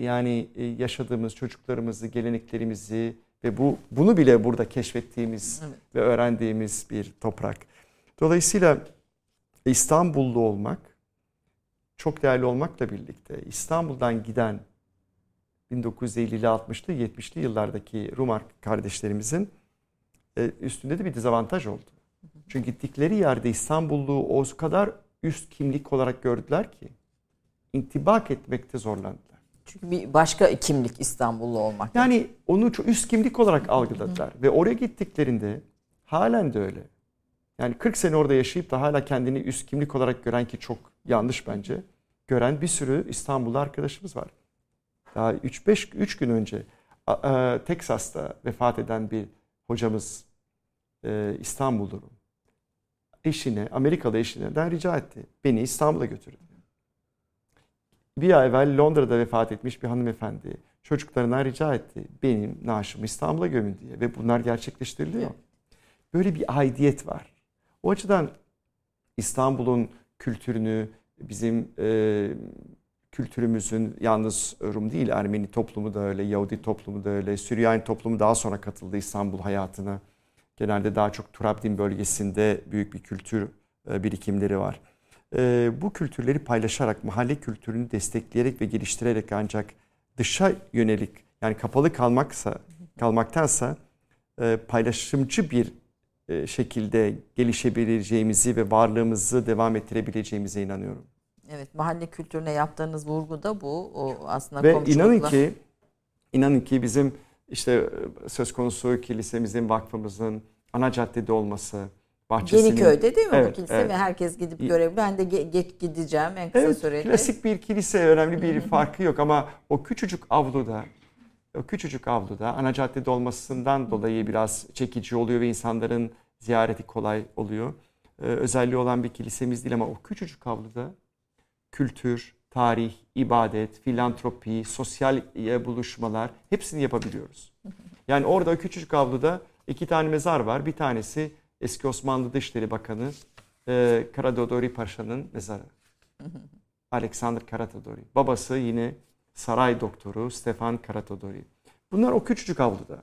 [SPEAKER 1] Yani e, yaşadığımız çocuklarımızı, geleneklerimizi ve bu bunu bile burada keşfettiğimiz evet. ve öğrendiğimiz bir toprak. Dolayısıyla İstanbullu olmak çok değerli olmakla birlikte İstanbul'dan giden 1950'li 60'lı 70'li yıllardaki Rum kardeşlerimizin e, üstünde de bir dezavantaj oldu. Çünkü gittikleri yerde İstanbulluğu o kadar üst kimlik olarak gördüler ki intibak etmekte zorlandılar.
[SPEAKER 2] Çünkü bir başka kimlik İstanbullu olmak.
[SPEAKER 1] Yani onu çok üst kimlik olarak algıladılar. Ve oraya gittiklerinde halen de öyle. Yani 40 sene orada yaşayıp da hala kendini üst kimlik olarak gören ki çok yanlış bence. Gören bir sürü İstanbul'da arkadaşımız var. Daha 3-5 3 gün önce e, Teksas'ta vefat eden bir hocamız e, İstanbul'da eşine, Amerikalı eşineden rica etti. Beni İstanbul'a götürün. bir ay evvel Londra'da vefat etmiş bir hanımefendi çocuklarına rica etti. Benim naaşımı İstanbul'a gömün diye ve bunlar gerçekleştiriliyor. Böyle bir aidiyet var. O açıdan İstanbul'un kültürünü, bizim e, kültürümüzün yalnız Rum değil Ermeni toplumu da öyle, Yahudi toplumu da öyle, Süryani toplumu daha sonra katıldı İstanbul hayatına. Genelde daha çok Turabdin bölgesinde büyük bir kültür e, birikimleri var. E, bu kültürleri paylaşarak, mahalle kültürünü destekleyerek ve geliştirerek ancak dışa yönelik yani kapalı kalmaksa kalmaktansa e, paylaşımcı bir şekilde gelişebileceğimizi ve varlığımızı devam ettirebileceğimize inanıyorum.
[SPEAKER 2] Evet, mahalle kültürüne yaptığınız vurgu da bu. O aslında
[SPEAKER 1] Ve inanın ki inanın ki bizim işte söz konusu kilisemizin, vakfımızın ana caddede olması, bahçesinin...
[SPEAKER 2] Yeniköy'de değil mi evet, bu kilise evet. ve herkes gidip görev. Ben de ge- gideceğim en kısa evet, sürede.
[SPEAKER 1] Klasik bir kilise önemli bir farkı yok ama o küçücük avluda küçücük avluda ana caddede olmasından dolayı biraz çekici oluyor ve insanların ziyareti kolay oluyor. Ee, özelliği olan bir kilisemiz değil ama o küçücük avluda kültür, tarih, ibadet, filantropi, sosyal buluşmalar hepsini yapabiliyoruz. Yani orada o küçücük avluda iki tane mezar var. Bir tanesi eski Osmanlı Dışişleri Bakanı e, Karadodori Paşa'nın mezarı. Alexander Karatodori. Babası yine saray doktoru Stefan Karatodori. Bunlar o küçücük avluda.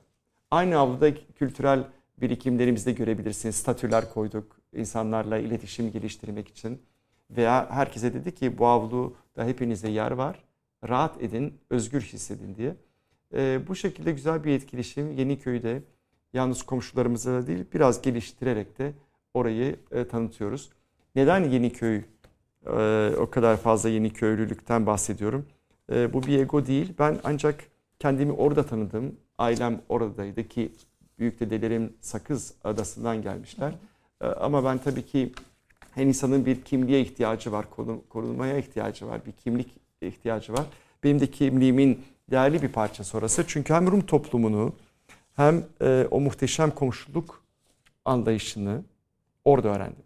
[SPEAKER 1] Aynı avluda kültürel birikimlerimizde görebilirsiniz. Statüler koyduk insanlarla iletişim geliştirmek için. Veya herkese dedi ki bu avluda hepinize yer var. Rahat edin, özgür hissedin diye. E, bu şekilde güzel bir etkileşim Yeniköy'de yalnız komşularımıza da değil biraz geliştirerek de orayı e, tanıtıyoruz. Neden Yeniköy e, o kadar fazla Yeniköylülükten bahsediyorum? E, bu bir ego değil. Ben ancak kendimi orada tanıdım. Ailem oradaydı ki büyük dedelerim Sakız Adası'ndan gelmişler. E, ama ben tabii ki her insanın bir kimliğe ihtiyacı var, korunmaya ihtiyacı var, bir kimlik ihtiyacı var. Benim de kimliğimin değerli bir parçası orası. Çünkü hem Rum toplumunu hem e, o muhteşem komşuluk anlayışını orada öğrendim.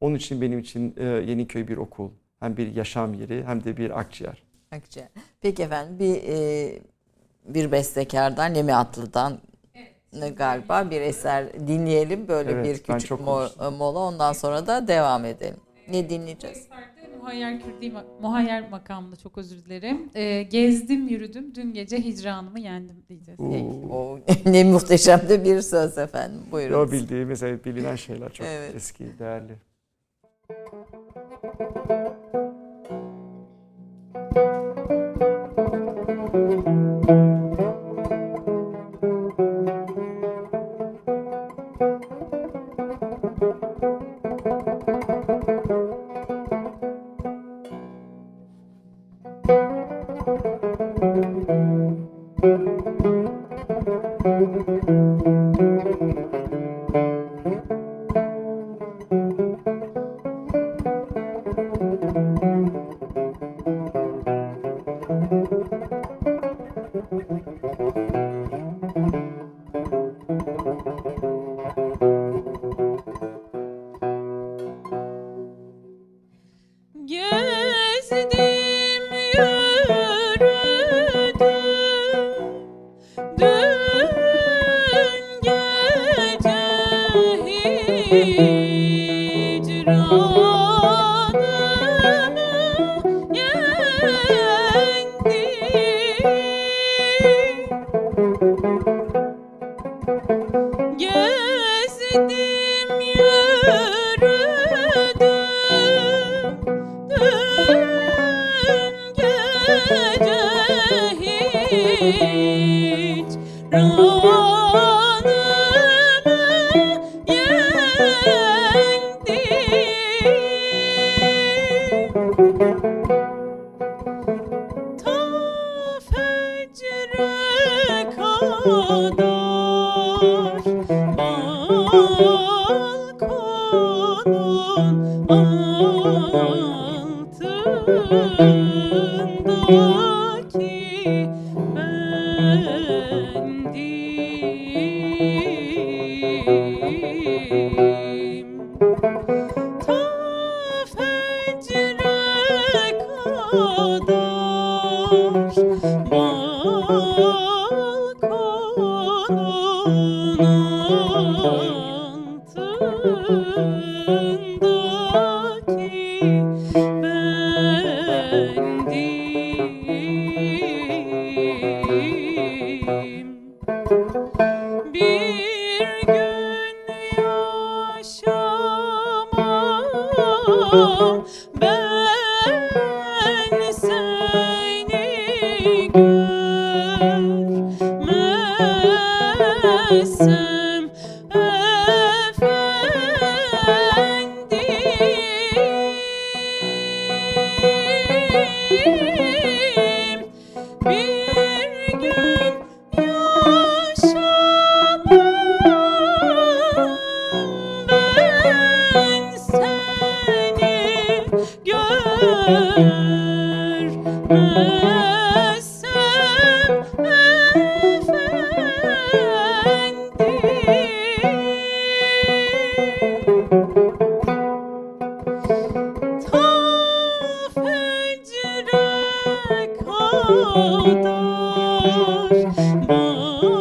[SPEAKER 1] Onun için benim için e, Yeniköy bir okul, hem bir yaşam yeri hem de bir akciğer.
[SPEAKER 2] Akciğer. Peki efendim bir e, bir bestekardan Nemi Atlı'dan evet. galiba bir eser dinleyelim. Böyle evet, bir küçük mo- mola ondan sonra da devam edelim. Ne dinleyeceğiz?
[SPEAKER 3] Muhayyer Kürdi, Muhayyer makamında çok özür dilerim. E, gezdim, yürüdüm, dün gece hicranımı yendim diyeceğiz.
[SPEAKER 2] O, ne muhteşem de bir söz efendim. Buyurun.
[SPEAKER 1] O bildiğimiz, evet bilinen şeyler çok evet. eski, değerli.
[SPEAKER 5] Kadar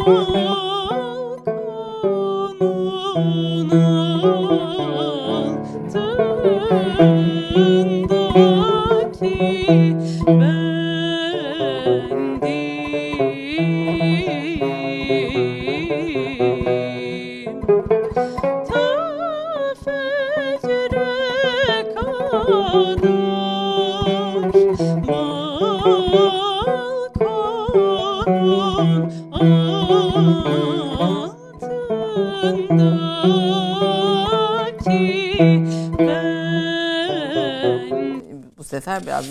[SPEAKER 2] Bu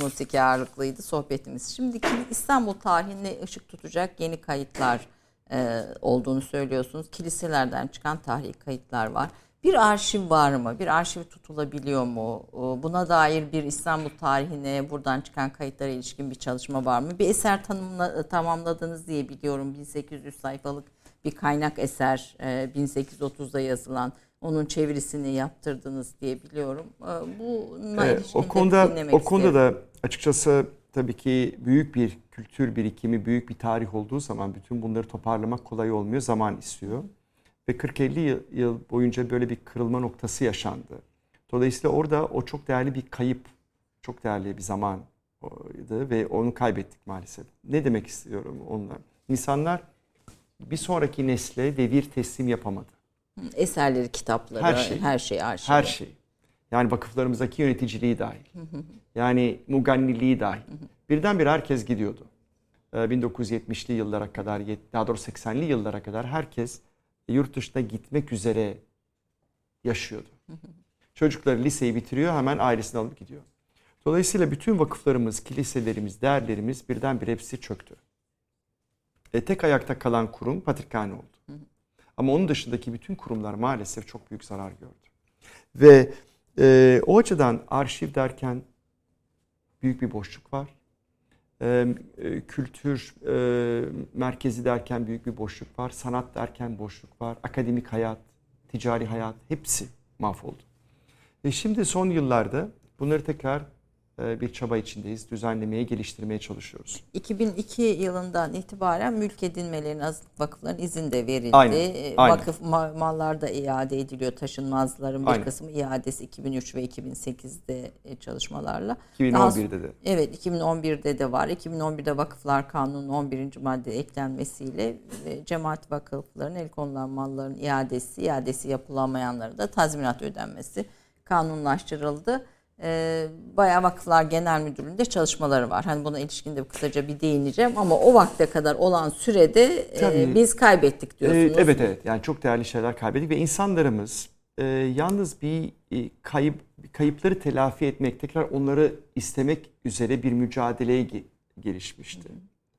[SPEAKER 2] musiki ağırlıklıydı sohbetimiz. Şimdi İstanbul tarihine ışık tutacak yeni kayıtlar e, olduğunu söylüyorsunuz. Kiliselerden çıkan tarihi kayıtlar var. Bir arşiv var mı? Bir arşiv tutulabiliyor mu? Buna dair bir İstanbul tarihine buradan çıkan kayıtlara ilişkin bir çalışma var mı? Bir eser tanımla, tamamladınız diye biliyorum. 1800 sayfalık bir kaynak eser 1830'da yazılan onun çevirisini yaptırdınız diye biliyorum. Bu
[SPEAKER 1] evet, o konuda o konuda da açıkçası tabii ki büyük bir kültür birikimi, büyük bir tarih olduğu zaman bütün bunları toparlamak kolay olmuyor, zaman istiyor. Ve 40-50 yıl boyunca böyle bir kırılma noktası yaşandı. Dolayısıyla orada o çok değerli bir kayıp, çok değerli bir zamandı ve onu kaybettik maalesef. Ne demek istiyorum onunla? İnsanlar bir sonraki nesle devir teslim yapamadı.
[SPEAKER 2] Eserleri, kitapları, her şey, her şey arşiv.
[SPEAKER 1] Her şey. Yani vakıflarımızdaki yöneticiliği dahil. Yani muganniliği dahil. Birdenbire herkes gidiyordu. 1970'li yıllara kadar, daha doğrusu 80'li yıllara kadar herkes yurt dışına gitmek üzere yaşıyordu. Çocukları liseyi bitiriyor hemen ailesini alıp gidiyor. Dolayısıyla bütün vakıflarımız, kiliselerimiz, değerlerimiz birdenbire hepsi çöktü. E, tek ayakta kalan kurum Patrikhane oldu. Ama onun dışındaki bütün kurumlar maalesef çok büyük zarar gördü. Ve e, o açıdan arşiv derken büyük bir boşluk var. E, e, kültür e, merkezi derken büyük bir boşluk var. Sanat derken boşluk var. Akademik hayat, ticari hayat hepsi mahvoldu. Ve şimdi son yıllarda bunları tekrar e, bir çaba içindeyiz. Düzenlemeye, geliştirmeye çalışıyoruz.
[SPEAKER 2] 2002 yılından itibaren mülk edinmelerin azınlık vakıfların izin de verildi. Aynen, e, aynen. Vakıf mallar da iade ediliyor. Taşınmazların bir aynen. kısmı iadesi 2003 ve 2008'de e, çalışmalarla.
[SPEAKER 1] 2011'de de.
[SPEAKER 2] Evet 2011'de de var. 2011'de Vakıflar Kanunu'nun 11. madde eklenmesiyle cemaat vakıflarının el konulan malların iadesi, iadesi yapılamayanlara da tazminat ödenmesi kanunlaştırıldı e, bayağı Vakıflar Genel Müdürlüğü'nde çalışmaları var. Hani buna ilişkin de kısaca bir değineceğim ama o vakte kadar olan sürede e, biz kaybettik diyorsunuz.
[SPEAKER 1] E, evet evet yani çok değerli şeyler kaybettik ve insanlarımız e, yalnız bir e, kayıp kayıpları telafi etmek, tekrar onları istemek üzere bir mücadeleye gelişmişti.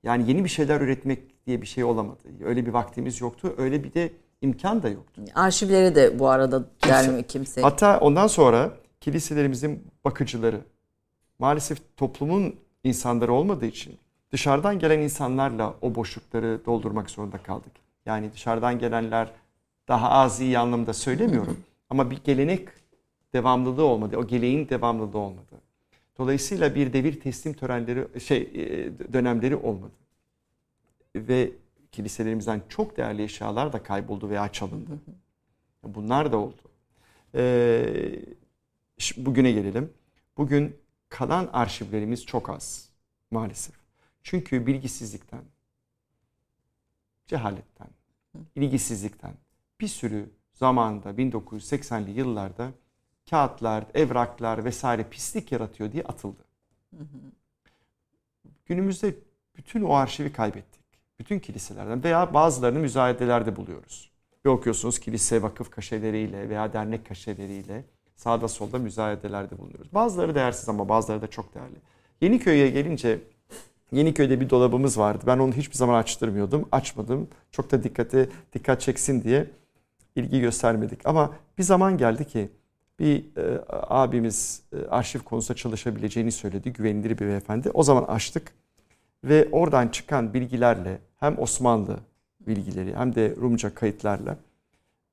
[SPEAKER 1] Yani yeni bir şeyler üretmek diye bir şey olamadı. Öyle bir vaktimiz yoktu. Öyle bir de imkan da yoktu.
[SPEAKER 2] Arşivleri de bu arada kimse. kimse.
[SPEAKER 1] Hatta ondan sonra kiliselerimizin bakıcıları maalesef toplumun insanları olmadığı için dışarıdan gelen insanlarla o boşlukları doldurmak zorunda kaldık. Yani dışarıdan gelenler daha az iyi anlamda söylemiyorum ama bir gelenek devamlılığı olmadı. O geleğin devamlılığı olmadı. Dolayısıyla bir devir teslim törenleri şey e, dönemleri olmadı. Ve kiliselerimizden çok değerli eşyalar da kayboldu veya çalındı. Bunlar da oldu. Ee, bugüne gelelim. Bugün kalan arşivlerimiz çok az maalesef. Çünkü bilgisizlikten, cehaletten, ilgisizlikten bir sürü zamanda 1980'li yıllarda kağıtlar, evraklar vesaire pislik yaratıyor diye atıldı. Günümüzde bütün o arşivi kaybettik. Bütün kiliselerden veya bazılarını müzayedelerde buluyoruz. Bir okuyorsunuz kilise vakıf kaşeleriyle veya dernek kaşeleriyle sağda solda müzayedelerde bulunuyoruz. Bazıları değersiz ama bazıları da çok değerli. Yeniköy'e gelince Yeniköy'de bir dolabımız vardı. Ben onu hiçbir zaman açtırmıyordum. Açmadım. Çok da dikkate dikkat çeksin diye ilgi göstermedik. Ama bir zaman geldi ki bir e, abimiz e, arşiv konusunda çalışabileceğini söyledi. Güvenilir bir beyefendi. O zaman açtık ve oradan çıkan bilgilerle hem Osmanlı bilgileri hem de Rumca kayıtlarla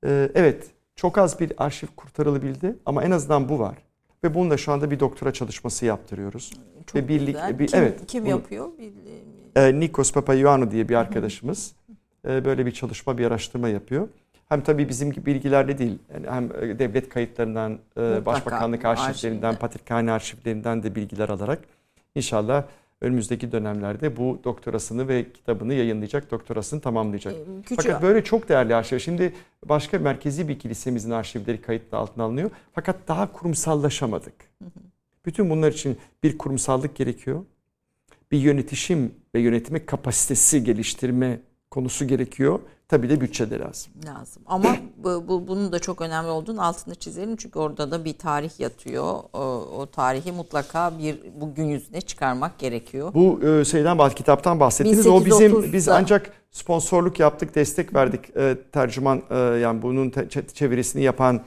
[SPEAKER 1] e, evet çok az bir arşiv kurtarılabildi ama en azından bu var. Ve bununla şu anda bir doktora çalışması yaptırıyoruz.
[SPEAKER 2] Çok Ve birlik, güzel. Bir, kim, evet, kim bunu, yapıyor?
[SPEAKER 1] E, Nikos Papaioannou diye bir arkadaşımız e, böyle bir çalışma, bir araştırma yapıyor. Hem tabii bizim gibi bilgilerle değil, yani hem e, devlet kayıtlarından, e, Mutlaka, başbakanlık arşivlerinden, arşivde. patrikhane arşivlerinden de bilgiler alarak inşallah önümüzdeki dönemlerde bu doktorasını ve kitabını yayınlayacak, doktorasını tamamlayacak. Ee, küçük. Fakat böyle çok değerli arşiv. Şimdi başka merkezi bir kilisemizin arşivleri kayıtlı altına alınıyor. Fakat daha kurumsallaşamadık. Bütün bunlar için bir kurumsallık gerekiyor. Bir yönetişim ve yönetme kapasitesi geliştirme konusu gerekiyor. Tabii de bütçe de lazım.
[SPEAKER 2] Lazım. Ama bu, bu, bunun da çok önemli olduğunu altını çizelim. Çünkü orada da bir tarih yatıyor. O, o tarihi mutlaka bir bugün yüzüne çıkarmak gerekiyor.
[SPEAKER 1] Bu e, şeyden bahs kitaptan bahsettiniz. O bizim biz ancak sponsorluk yaptık, destek verdik. E, tercüman e, yani bunun te, çevirisini yapan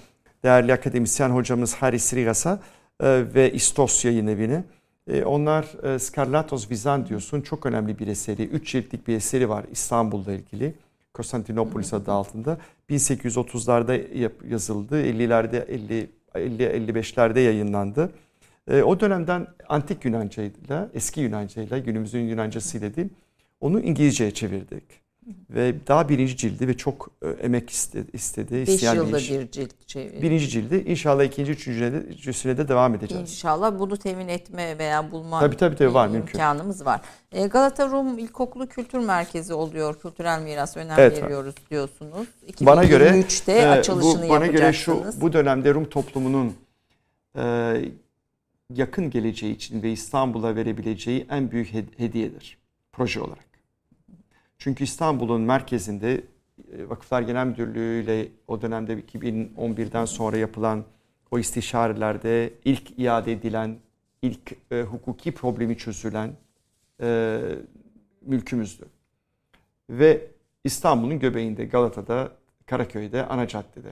[SPEAKER 1] değerli akademisyen hocamız Haris Rigas'a e, ve İstos yayın evine. E, onlar e, Scarlatos Vizantios'un çok önemli bir eseri, 3 ciltlik bir eseri var İstanbul'la ilgili. Konstantinopolis adı altında 1830'larda yazıldı. 50'lerde 50 50-55'lerde yayınlandı. E, o dönemden antik Yunancayla, eski Yunancayla, günümüzün Yunancasıyla değil, onu İngilizceye çevirdik. Ve daha birinci cildi ve çok e, emek istedi.
[SPEAKER 2] Beş yılda bir, bir cilt çevir.
[SPEAKER 1] Birinci cildi. İnşallah ikinci, üçüncüsüne de devam edeceğiz.
[SPEAKER 2] İnşallah bunu temin etme veya bulma
[SPEAKER 1] tabii, tabii, tabii, var,
[SPEAKER 2] imkanımız mümkün. var. E, Galata Rum İlkokulu Kültür Merkezi oluyor. Kültürel miras önem evet, veriyoruz var. diyorsunuz. 2023'te bana göre, e, açılışını bu, bana göre şu
[SPEAKER 1] bu dönemde Rum toplumunun e, yakın geleceği için ve İstanbul'a verebileceği en büyük hediyedir proje olarak. Çünkü İstanbul'un merkezinde e, Vakıflar Genel Müdürlüğü ile o dönemde 2011'den sonra yapılan o istişarelerde ilk iade edilen, ilk e, hukuki problemi çözülen e, mülkümüzdü. Ve İstanbul'un göbeğinde, Galata'da, Karaköy'de, ana caddede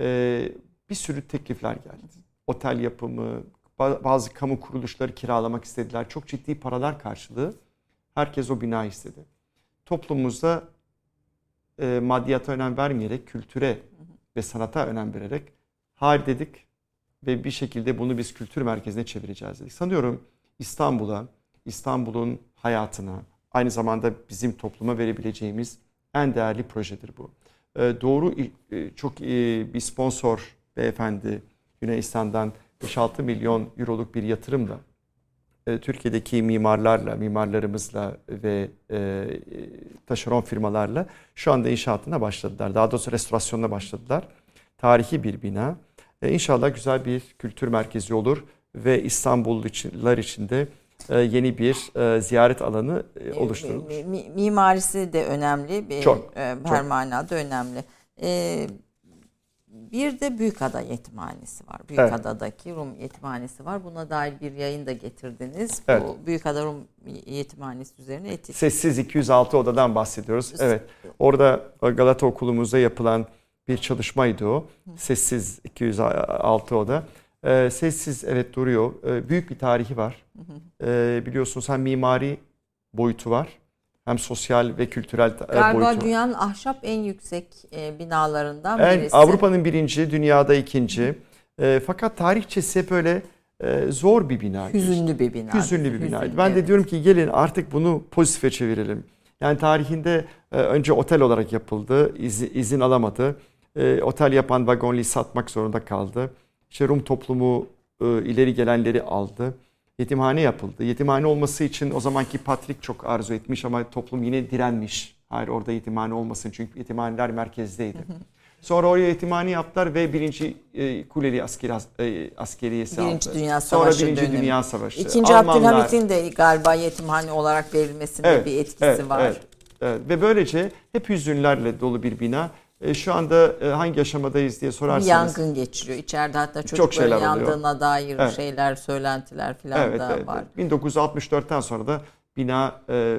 [SPEAKER 1] e, bir sürü teklifler geldi. Otel yapımı, bazı kamu kuruluşları kiralamak istediler. Çok ciddi paralar karşılığı herkes o bina istedi toplumumuzda e, maddiyata önem vermeyerek kültüre ve sanata önem vererek hal dedik ve bir şekilde bunu biz kültür merkezine çevireceğiz dedik. Sanıyorum İstanbul'a, İstanbul'un hayatına, aynı zamanda bizim topluma verebileceğimiz en değerli projedir bu. E, doğru e, çok e, bir sponsor beyefendi Yunanistan'dan 5-6 milyon euroluk bir yatırımla Türkiye'deki mimarlarla, mimarlarımızla ve e, taşeron firmalarla şu anda inşaatına başladılar. Daha doğrusu restorasyonuna başladılar. Tarihi bir bina. E, inşallah güzel bir kültür merkezi olur ve İstanbullular için de e, yeni bir e, ziyaret alanı e, oluşturulur.
[SPEAKER 2] Mimarisi de önemli. Çok. Her çok. manada önemli. Bir de Büyükada Yetimhanesi var. Büyükada'daki evet. Rum Yetimhanesi var. Buna dair bir yayın da getirdiniz. Evet. Bu Büyükada Rum Yetimhanesi üzerine etik.
[SPEAKER 1] Sessiz 206 odadan bahsediyoruz. Evet. Orada Galata Okulumuzda yapılan bir çalışmaydı o. Sessiz 206 oda. Ee, sessiz evet duruyor. Ee, büyük bir tarihi var. Ee, biliyorsunuz hem mimari boyutu var hem sosyal ve kültürel
[SPEAKER 2] e, Galiba boyutu. dünyanın ahşap en yüksek e, binalarından
[SPEAKER 1] birisi. Avrupa'nın birinci, dünyada ikinci. E, fakat tarihçesi hep öyle e, zor bir binaydı.
[SPEAKER 2] Hüzünlü bir binaydı.
[SPEAKER 1] Hüzünlü bir binaydı.
[SPEAKER 2] Hüzünlü,
[SPEAKER 1] ben de
[SPEAKER 2] evet.
[SPEAKER 1] diyorum ki gelin artık bunu pozitife çevirelim. Yani tarihinde e, önce otel olarak yapıldı, izin, izin alamadı. E, otel yapan Vagonli satmak zorunda kaldı. İşte Rum toplumu e, ileri gelenleri aldı. Yetimhane yapıldı. Yetimhane olması için o zamanki Patrik çok arzu etmiş ama toplum yine direnmiş. Hayır orada yetimhane olmasın çünkü yetimhaneler merkezdeydi. Sonra oraya yetimhane yaptılar ve birinci e, Kuleli askeri, e, askeriyesi
[SPEAKER 2] Birinci
[SPEAKER 1] aldı.
[SPEAKER 2] Dünya
[SPEAKER 1] Sonra
[SPEAKER 2] Savaşı
[SPEAKER 1] Birinci
[SPEAKER 2] dönemi.
[SPEAKER 1] Dünya Savaşı.
[SPEAKER 2] İkinci
[SPEAKER 1] Almanlar-
[SPEAKER 2] Abdülhamit'in de galiba yetimhane olarak verilmesinde bir etkisi
[SPEAKER 1] evet,
[SPEAKER 2] var.
[SPEAKER 1] Evet, evet. Ve böylece hep hüzünlerle dolu bir bina. E, şu anda e, hangi aşamadayız diye
[SPEAKER 2] Bir
[SPEAKER 1] sorarsanız.
[SPEAKER 2] yangın geçiriyor. İçeride hatta çocukların
[SPEAKER 1] Çok şeyler oluyor.
[SPEAKER 2] yandığına dair
[SPEAKER 1] Evet.
[SPEAKER 2] şeyler, söylentiler falan
[SPEAKER 1] Evet,
[SPEAKER 2] da
[SPEAKER 1] evet,
[SPEAKER 2] var.
[SPEAKER 1] evet. 1964'ten sonra da bina e,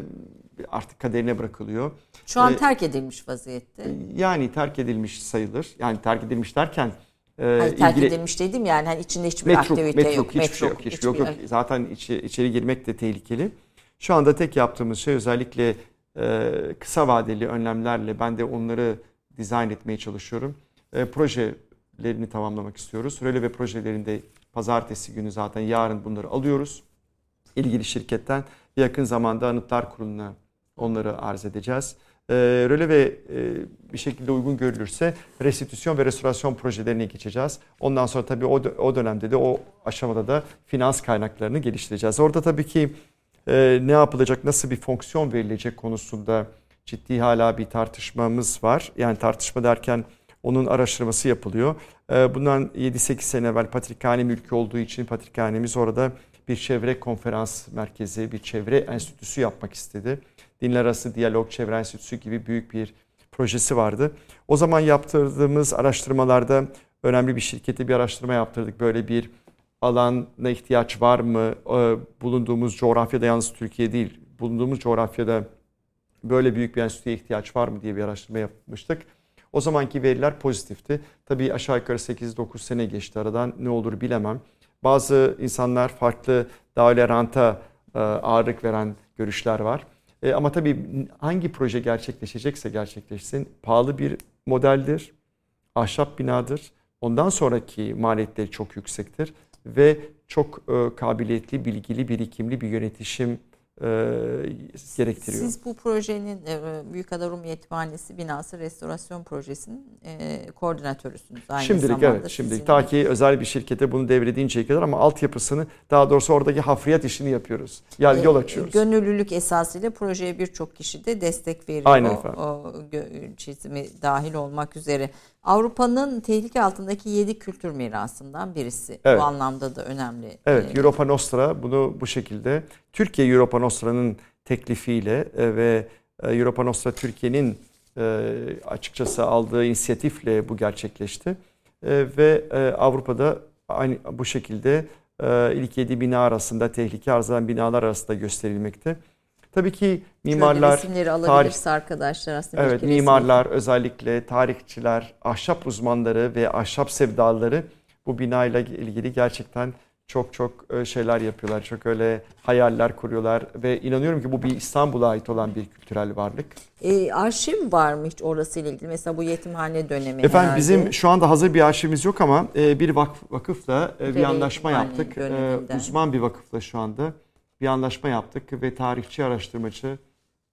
[SPEAKER 1] artık kaderine bırakılıyor.
[SPEAKER 2] Şu an
[SPEAKER 1] E,
[SPEAKER 2] terk edilmiş vaziyette.
[SPEAKER 1] Yani terk edilmiş sayılır. Yani terk edilmiş derken e,
[SPEAKER 2] Hayır, terk
[SPEAKER 1] ilgili-
[SPEAKER 2] edilmiş dedim yani hani içinde hiçbir
[SPEAKER 1] metruk,
[SPEAKER 2] aktivite
[SPEAKER 1] metruk,
[SPEAKER 2] yok.
[SPEAKER 1] hiçbir şey yok.
[SPEAKER 2] Metruk,
[SPEAKER 1] Hiçbir, yok, yok.
[SPEAKER 2] hiçbir-
[SPEAKER 1] Zaten içi, içeri girmek de tehlikeli. Şu anda tek yaptığımız şey özellikle e, kısa vadeli önlemlerle ben de onları dizayn etmeye çalışıyorum. E, projelerini tamamlamak istiyoruz. Röle ve projelerinde pazartesi günü zaten yarın bunları alıyoruz. İlgili şirketten yakın zamanda Anıtlar Kurulu'na onları arz edeceğiz. E, röle ve e, bir şekilde uygun görülürse restitüsyon ve restorasyon projelerine geçeceğiz. Ondan sonra tabii o dönemde de o aşamada da finans kaynaklarını geliştireceğiz. Orada tabii ki e, ne yapılacak, nasıl bir fonksiyon verilecek konusunda ciddi hala bir tartışmamız var. Yani tartışma derken onun araştırması yapılıyor. E, bundan 7-8 sene evvel Patrikhane mülkü olduğu için Patrikhanemiz orada bir çevre konferans merkezi, bir çevre enstitüsü yapmak istedi. Dinler Arası Diyalog Çevre Enstitüsü gibi büyük bir projesi vardı. O zaman yaptırdığımız araştırmalarda önemli bir şirkete bir araştırma yaptırdık. Böyle bir alana ihtiyaç var mı? Ee, Bulunduğumuz coğrafyada yalnız Türkiye değil, bulunduğumuz coğrafyada böyle büyük bir enstitüye ihtiyaç var mı diye bir araştırma yapmıştık. O zamanki veriler pozitifti. Tabii aşağı yukarı 8-9 sene geçti aradan ne olur bilemem. Bazı insanlar farklı daha öyle ranta e, ağırlık veren görüşler var. E, ama tabii hangi proje gerçekleşecekse gerçekleşsin pahalı bir modeldir, ahşap binadır. Ondan sonraki maliyetleri çok yüksektir ve çok e, kabiliyetli, bilgili, birikimli bir yönetişim e, gerektiriyor.
[SPEAKER 2] Siz bu projenin e, Büyükada Rum Yetimhanesi binası restorasyon projesinin e, koordinatörüsünüz aynı
[SPEAKER 1] Şimdilik
[SPEAKER 2] zamanda.
[SPEAKER 1] evet, şimdilik ta ki özel bir şirkete bunu devredinceye kadar ama altyapısını daha doğrusu oradaki hafriyat işini yapıyoruz. Yani yol
[SPEAKER 2] E,
[SPEAKER 1] açıyoruz.
[SPEAKER 2] Gönüllülük esasıyla projeye birçok kişi de destek veriyor.
[SPEAKER 1] Aynen
[SPEAKER 2] o,
[SPEAKER 1] efendim.
[SPEAKER 2] o gö- çizimi dahil olmak üzere. Avrupa'nın tehlike altındaki yedi kültür mirasından birisi.
[SPEAKER 1] Evet.
[SPEAKER 2] Bu anlamda da önemli.
[SPEAKER 1] Evet,
[SPEAKER 2] E,
[SPEAKER 1] Europa Nostra bunu bu şekilde Türkiye Europa Nostra'nın teklifiyle e, ve e, Europa Nostra Türkiye'nin açıkçası aldığı inisiyatifle bu gerçekleşti. Ve Avrupa'da aynı bu şekilde ilk yedi bina arasında tehlike arz eden binalar arasında gösterilmekte. Tabii ki mimarlar,
[SPEAKER 2] alabilirse arkadaşlar aslında.
[SPEAKER 1] Evet mimarlar özellikle tarihçiler, ahşap uzmanları ve ahşap sevdalıları bu binayla ilgili gerçekten çok çok e, şeyler yapıyorlar. Çok öyle hayaller kuruyorlar ve inanıyorum ki bu bir İstanbul'a ait olan bir kültürel varlık.
[SPEAKER 2] E, arşiv var mı hiç orasıyla ilgili? Mesela bu yetimhane dönemi
[SPEAKER 1] Efendim
[SPEAKER 2] herhalde.
[SPEAKER 1] bizim şu anda hazır bir arşivimiz yok ama e, bir vakıf, vakıfla e, bir anlaşma
[SPEAKER 2] yetimhane
[SPEAKER 1] yaptık. E. Uzman bir vakıfla şu anda bir anlaşma yaptık ve tarihçi araştırmacı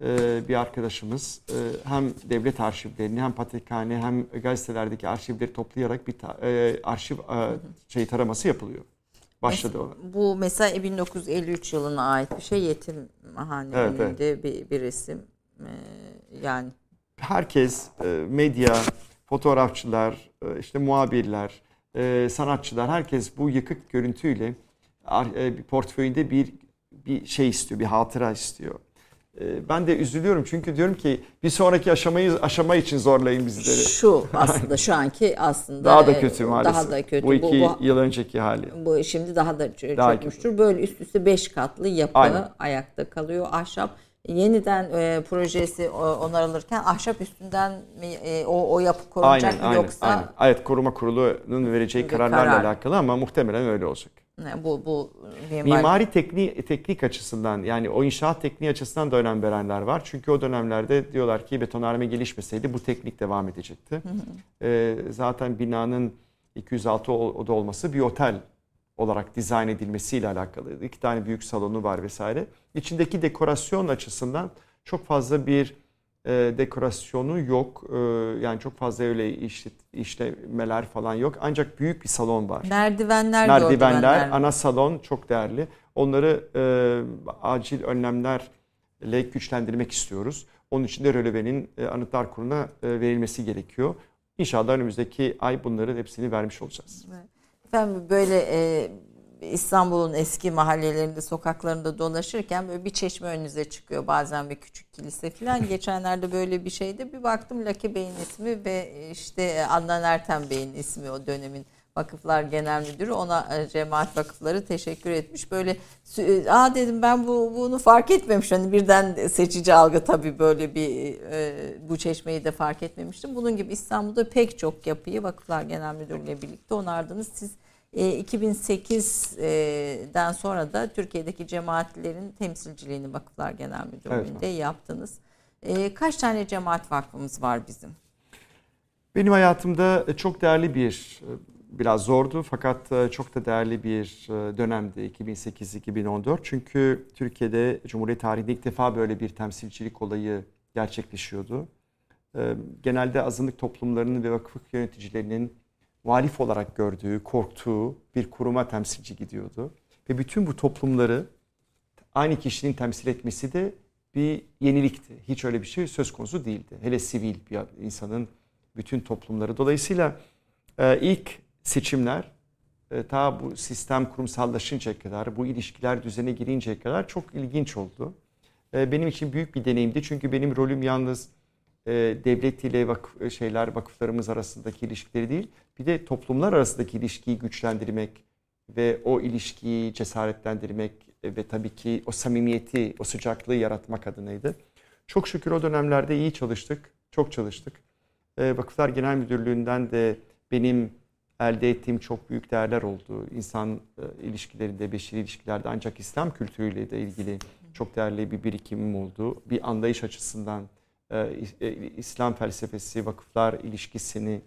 [SPEAKER 1] e, bir arkadaşımız e, hem devlet arşivlerini hem patrikhane hem gazetelerdeki arşivleri toplayarak bir e, arşiv şey taraması yapılıyor. Başladı o.
[SPEAKER 2] Bu mesela 1953 yılına ait bir şey yetimhane
[SPEAKER 1] Evet,
[SPEAKER 2] önünde bir, bir resim. Yani
[SPEAKER 1] herkes medya, fotoğrafçılar, işte muhabirler, sanatçılar herkes bu yıkık görüntüyle portföyünde bir bir şey istiyor, bir hatıra istiyor. E, Ben de üzülüyorum çünkü diyorum ki bir sonraki aşamayı aşama için zorlayın bizleri.
[SPEAKER 2] şu aslında şu anki aslında
[SPEAKER 1] Daha da
[SPEAKER 2] e,
[SPEAKER 1] kötü maalesef.
[SPEAKER 2] Daha da kötü.
[SPEAKER 1] Bu iki
[SPEAKER 2] bu,
[SPEAKER 1] yıl önceki hali.
[SPEAKER 2] bu şimdi daha da
[SPEAKER 1] Daha
[SPEAKER 2] çökmüştür. Böyle üst üste 5 katlı yapı
[SPEAKER 1] Aynen.
[SPEAKER 2] ayakta kalıyor. Ahşap yeniden e, projesi o- onarılırken ahşap üstünden mi e, o, o yapı korunacak
[SPEAKER 1] Aynen,
[SPEAKER 2] mı
[SPEAKER 1] aynen,
[SPEAKER 2] yoksa
[SPEAKER 1] aynen. Evet, koruma kurulunun vereceği kararlarla
[SPEAKER 2] karar.
[SPEAKER 1] alakalı ama muhtemelen öyle olacak.
[SPEAKER 2] Bu bu mimari,
[SPEAKER 1] Mimari teknik, teknik açısından yani o inşaat tekniği açısından da önem verenler var. Çünkü o dönemlerde diyorlar ki betonarme gelişmeseydi bu teknik devam edecekti. Ee, zaten binanın 206 o- oda olması bir otel olarak dizayn edilmesiyle alakalı. İki tane büyük salonu var vesaire. İçindeki dekorasyon açısından çok fazla bir e, dekorasyonu yok. E, yani çok fazla öyle işte, işlemeler falan yok. Ancak büyük bir salon var.
[SPEAKER 2] Merdivenler
[SPEAKER 1] Merdivenler, ana salon çok değerli. Onları e, acil önlemlerle güçlendirmek istiyoruz. Onun için de rölevenin e, Anıtlar Kurulu'na e, verilmesi gerekiyor. İnşallah önümüzdeki ay bunların hepsini vermiş olacağız.
[SPEAKER 2] Efendim böyle e, İstanbul'un eski mahallelerinde, sokaklarında dolaşırken böyle bir çeşme önünüze çıkıyor. Bazen bir küçük kilise falan. Geçenlerde böyle bir şeyde bir baktım Laki Bey'in ismi ve işte Adnan Ertem Bey'in ismi o dönemin Vakıflar Genel Müdürü ona e, cemaat vakıfları teşekkür etmiş. Böyle aa dedim ben bu bunu fark etmemiş. Hani birden seçici algı tabii böyle bir e, bu çeşmeyi de fark etmemiştim. Bunun gibi İstanbul'da pek çok yapıyı Vakıflar Genel Müdürü ile birlikte onardınız. Siz 2008'den e, sonra da Türkiye'deki cemaatlerin temsilciliğini Vakıflar Genel Müdürlüğü'nde evet. yaptınız. E, kaç tane cemaat vakfımız var bizim?
[SPEAKER 1] Benim hayatımda çok değerli bir, biraz zordu fakat çok da değerli bir dönemdi 2008-2014. Çünkü Türkiye'de Cumhuriyet tarihinde ilk defa böyle bir temsilcilik olayı gerçekleşiyordu. Genelde azınlık toplumlarının ve vakıf yöneticilerinin muhalif olarak gördüğü, korktuğu bir kuruma temsilci gidiyordu. Ve bütün bu toplumları aynı kişinin temsil etmesi de bir yenilikti. Hiç öyle bir şey söz konusu değildi. Hele sivil bir insanın bütün toplumları. Dolayısıyla e, ilk seçimler e, ta bu sistem kurumsallaşıncaya kadar, bu ilişkiler düzene girinceye kadar çok ilginç oldu. E, benim için büyük bir deneyimdi. Çünkü benim rolüm yalnız e, devlet ile vakıf, e, şeyler vakıflarımız arasındaki ilişkileri değil, bir de toplumlar arasındaki ilişkiyi güçlendirmek ve o ilişkiyi cesaretlendirmek ve tabii ki o samimiyeti, o sıcaklığı yaratmak adınaydı. Çok şükür o dönemlerde iyi çalıştık, çok çalıştık. E, Vakıflar Genel Müdürlüğü'nden de benim elde ettiğim çok büyük değerler oldu. İnsan ilişkilerinde, beşeri ilişkilerde ancak İslam kültürüyle de ilgili çok değerli bir birikimim oldu. Bir anlayış açısından e, e, İslam felsefesi, vakıflar ilişkisini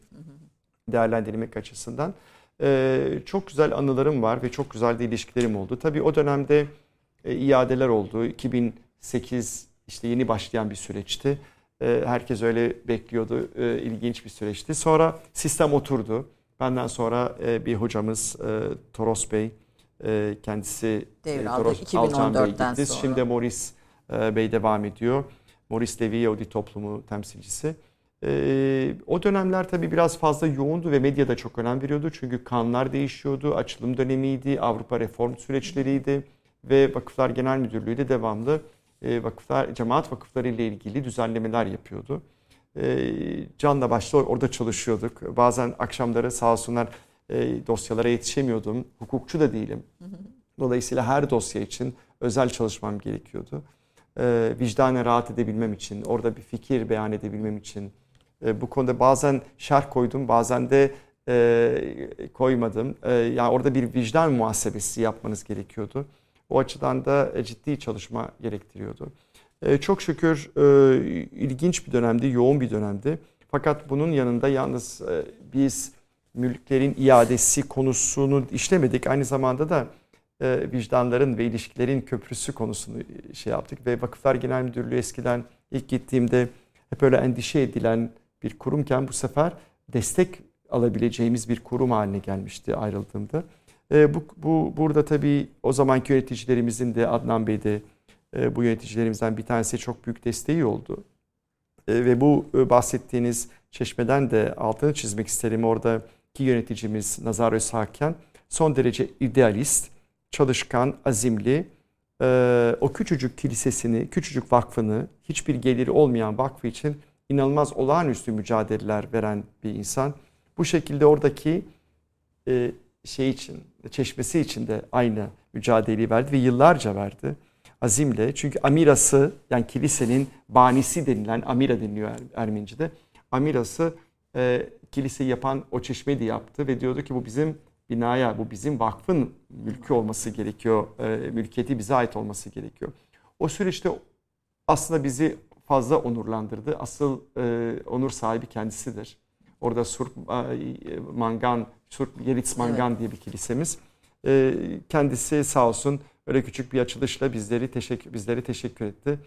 [SPEAKER 1] değerlendirmek açısından e, çok güzel anılarım var ve çok güzel de ilişkilerim oldu. Tabii o dönemde iadeler oldu. 2008 işte yeni başlayan bir süreçti. Herkes öyle bekliyordu. İlginç bir süreçti. Sonra sistem oturdu. Benden sonra bir hocamız Toros Bey kendisi
[SPEAKER 2] Devraldı Toros 2014'ten
[SPEAKER 1] Bey gitti. Sonra. Şimdi Morris Bey devam ediyor. Maurice Levy Yahudi toplumu temsilcisi. Ee, o dönemler tabii biraz fazla yoğundu ve medya da çok önem veriyordu. Çünkü kanlar değişiyordu, açılım dönemiydi, Avrupa reform süreçleriydi ve Vakıflar Genel Müdürlüğü de devamlı e, vakıflar, cemaat vakıfları ile ilgili düzenlemeler yapıyordu. E, canla başla orada çalışıyorduk. Bazen akşamları sağ olsunlar e, dosyalara yetişemiyordum. Hukukçu da değilim. Dolayısıyla her dosya için özel çalışmam gerekiyordu e, vicdanen rahat edebilmem için, orada bir fikir beyan edebilmem için e, bu konuda bazen şerh koydum, bazen de e, koymadım. E, yani orada bir vicdan muhasebesi yapmanız gerekiyordu. O açıdan da e, ciddi çalışma gerektiriyordu. Çok şükür ilginç bir dönemdi, yoğun bir dönemdi. Fakat bunun yanında yalnız biz mülklerin iadesi konusunu işlemedik. Aynı zamanda da e, vicdanların ve ilişkilerin köprüsü konusunu e, şey yaptık. Ve Vakıflar Genel Müdürlüğü eskiden ilk gittiğimde hep öyle endişe edilen bir kurumken bu sefer destek alabileceğimiz bir kurum haline gelmişti ayrıldığımda. E, bu, bu burada tabii o zamanki yöneticilerimizin de Adnan Bey de e, bu yöneticilerimizden bir tanesi çok büyük desteği oldu. E, ve bu e, bahsettiğiniz çeşmeden de altını çizmek isterim. Oradaki yöneticimiz Nazar Özhaken son derece idealist çalışkan, azimli, o küçücük kilisesini, küçücük vakfını, hiçbir geliri olmayan vakfı için inanılmaz olağanüstü mücadeleler veren bir insan. Bu şekilde oradaki şey için, çeşmesi için de aynı mücadeleyi verdi ve yıllarca verdi azimle. Çünkü Amirası yani kilisenin banisi denilen Amira deniliyor er, Ermenice'de. Amirası e, kiliseyi yapan o çeşmeyi de yaptı ve diyordu ki bu bizim binaya bu bizim vakfın mülkü olması gerekiyor. E, mülkiyeti bize ait olması gerekiyor. O süreçte aslında bizi fazla onurlandırdı. Asıl e, onur sahibi kendisidir. Orada Surp e, Mangan, Surp Yeritz Mangan evet. diye bir kilisemiz E, kendisi sağ olsun öyle küçük bir açılışla bizleri teşekkür bizleri teşekkür etti.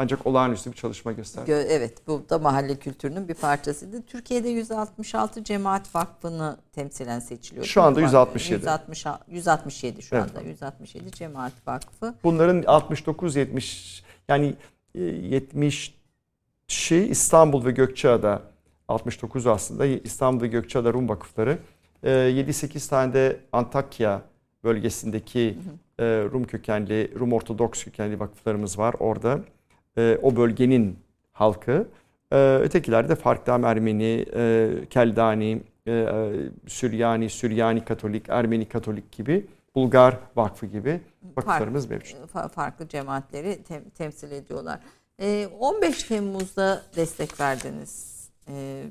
[SPEAKER 1] Ancak olağanüstü bir çalışma gösterdi.
[SPEAKER 2] Evet bu da mahalle kültürünün bir parçasıydı. Türkiye'de 166 Cemaat Vakfı'nı temsilen seçiliyor.
[SPEAKER 1] Şu anda 167.
[SPEAKER 2] 160, 167 şu
[SPEAKER 1] Evet.
[SPEAKER 2] anda. 167 Cemaat Vakfı.
[SPEAKER 1] Bunların 69-70 yani e, 70'i İstanbul ve Gökçeada 69 aslında İstanbul ve Gökçeada Rum vakıfları. E, 7-8 tane de Antakya bölgesindeki e, Rum kökenli, Rum Ortodoks kökenli vakıflarımız var orada. E, O bölgenin halkı. E, Ötekiler de farklı hem Ermeni, e, Keldani, e, e, Süryani, Süryani Katolik, Ermeni Katolik gibi, Bulgar Vakfı gibi vakıflarımız mevcut.
[SPEAKER 2] Fa- farklı cemaatleri tem- temsil ediyorlar. Ee, 15 Temmuz'da destek verdiniz.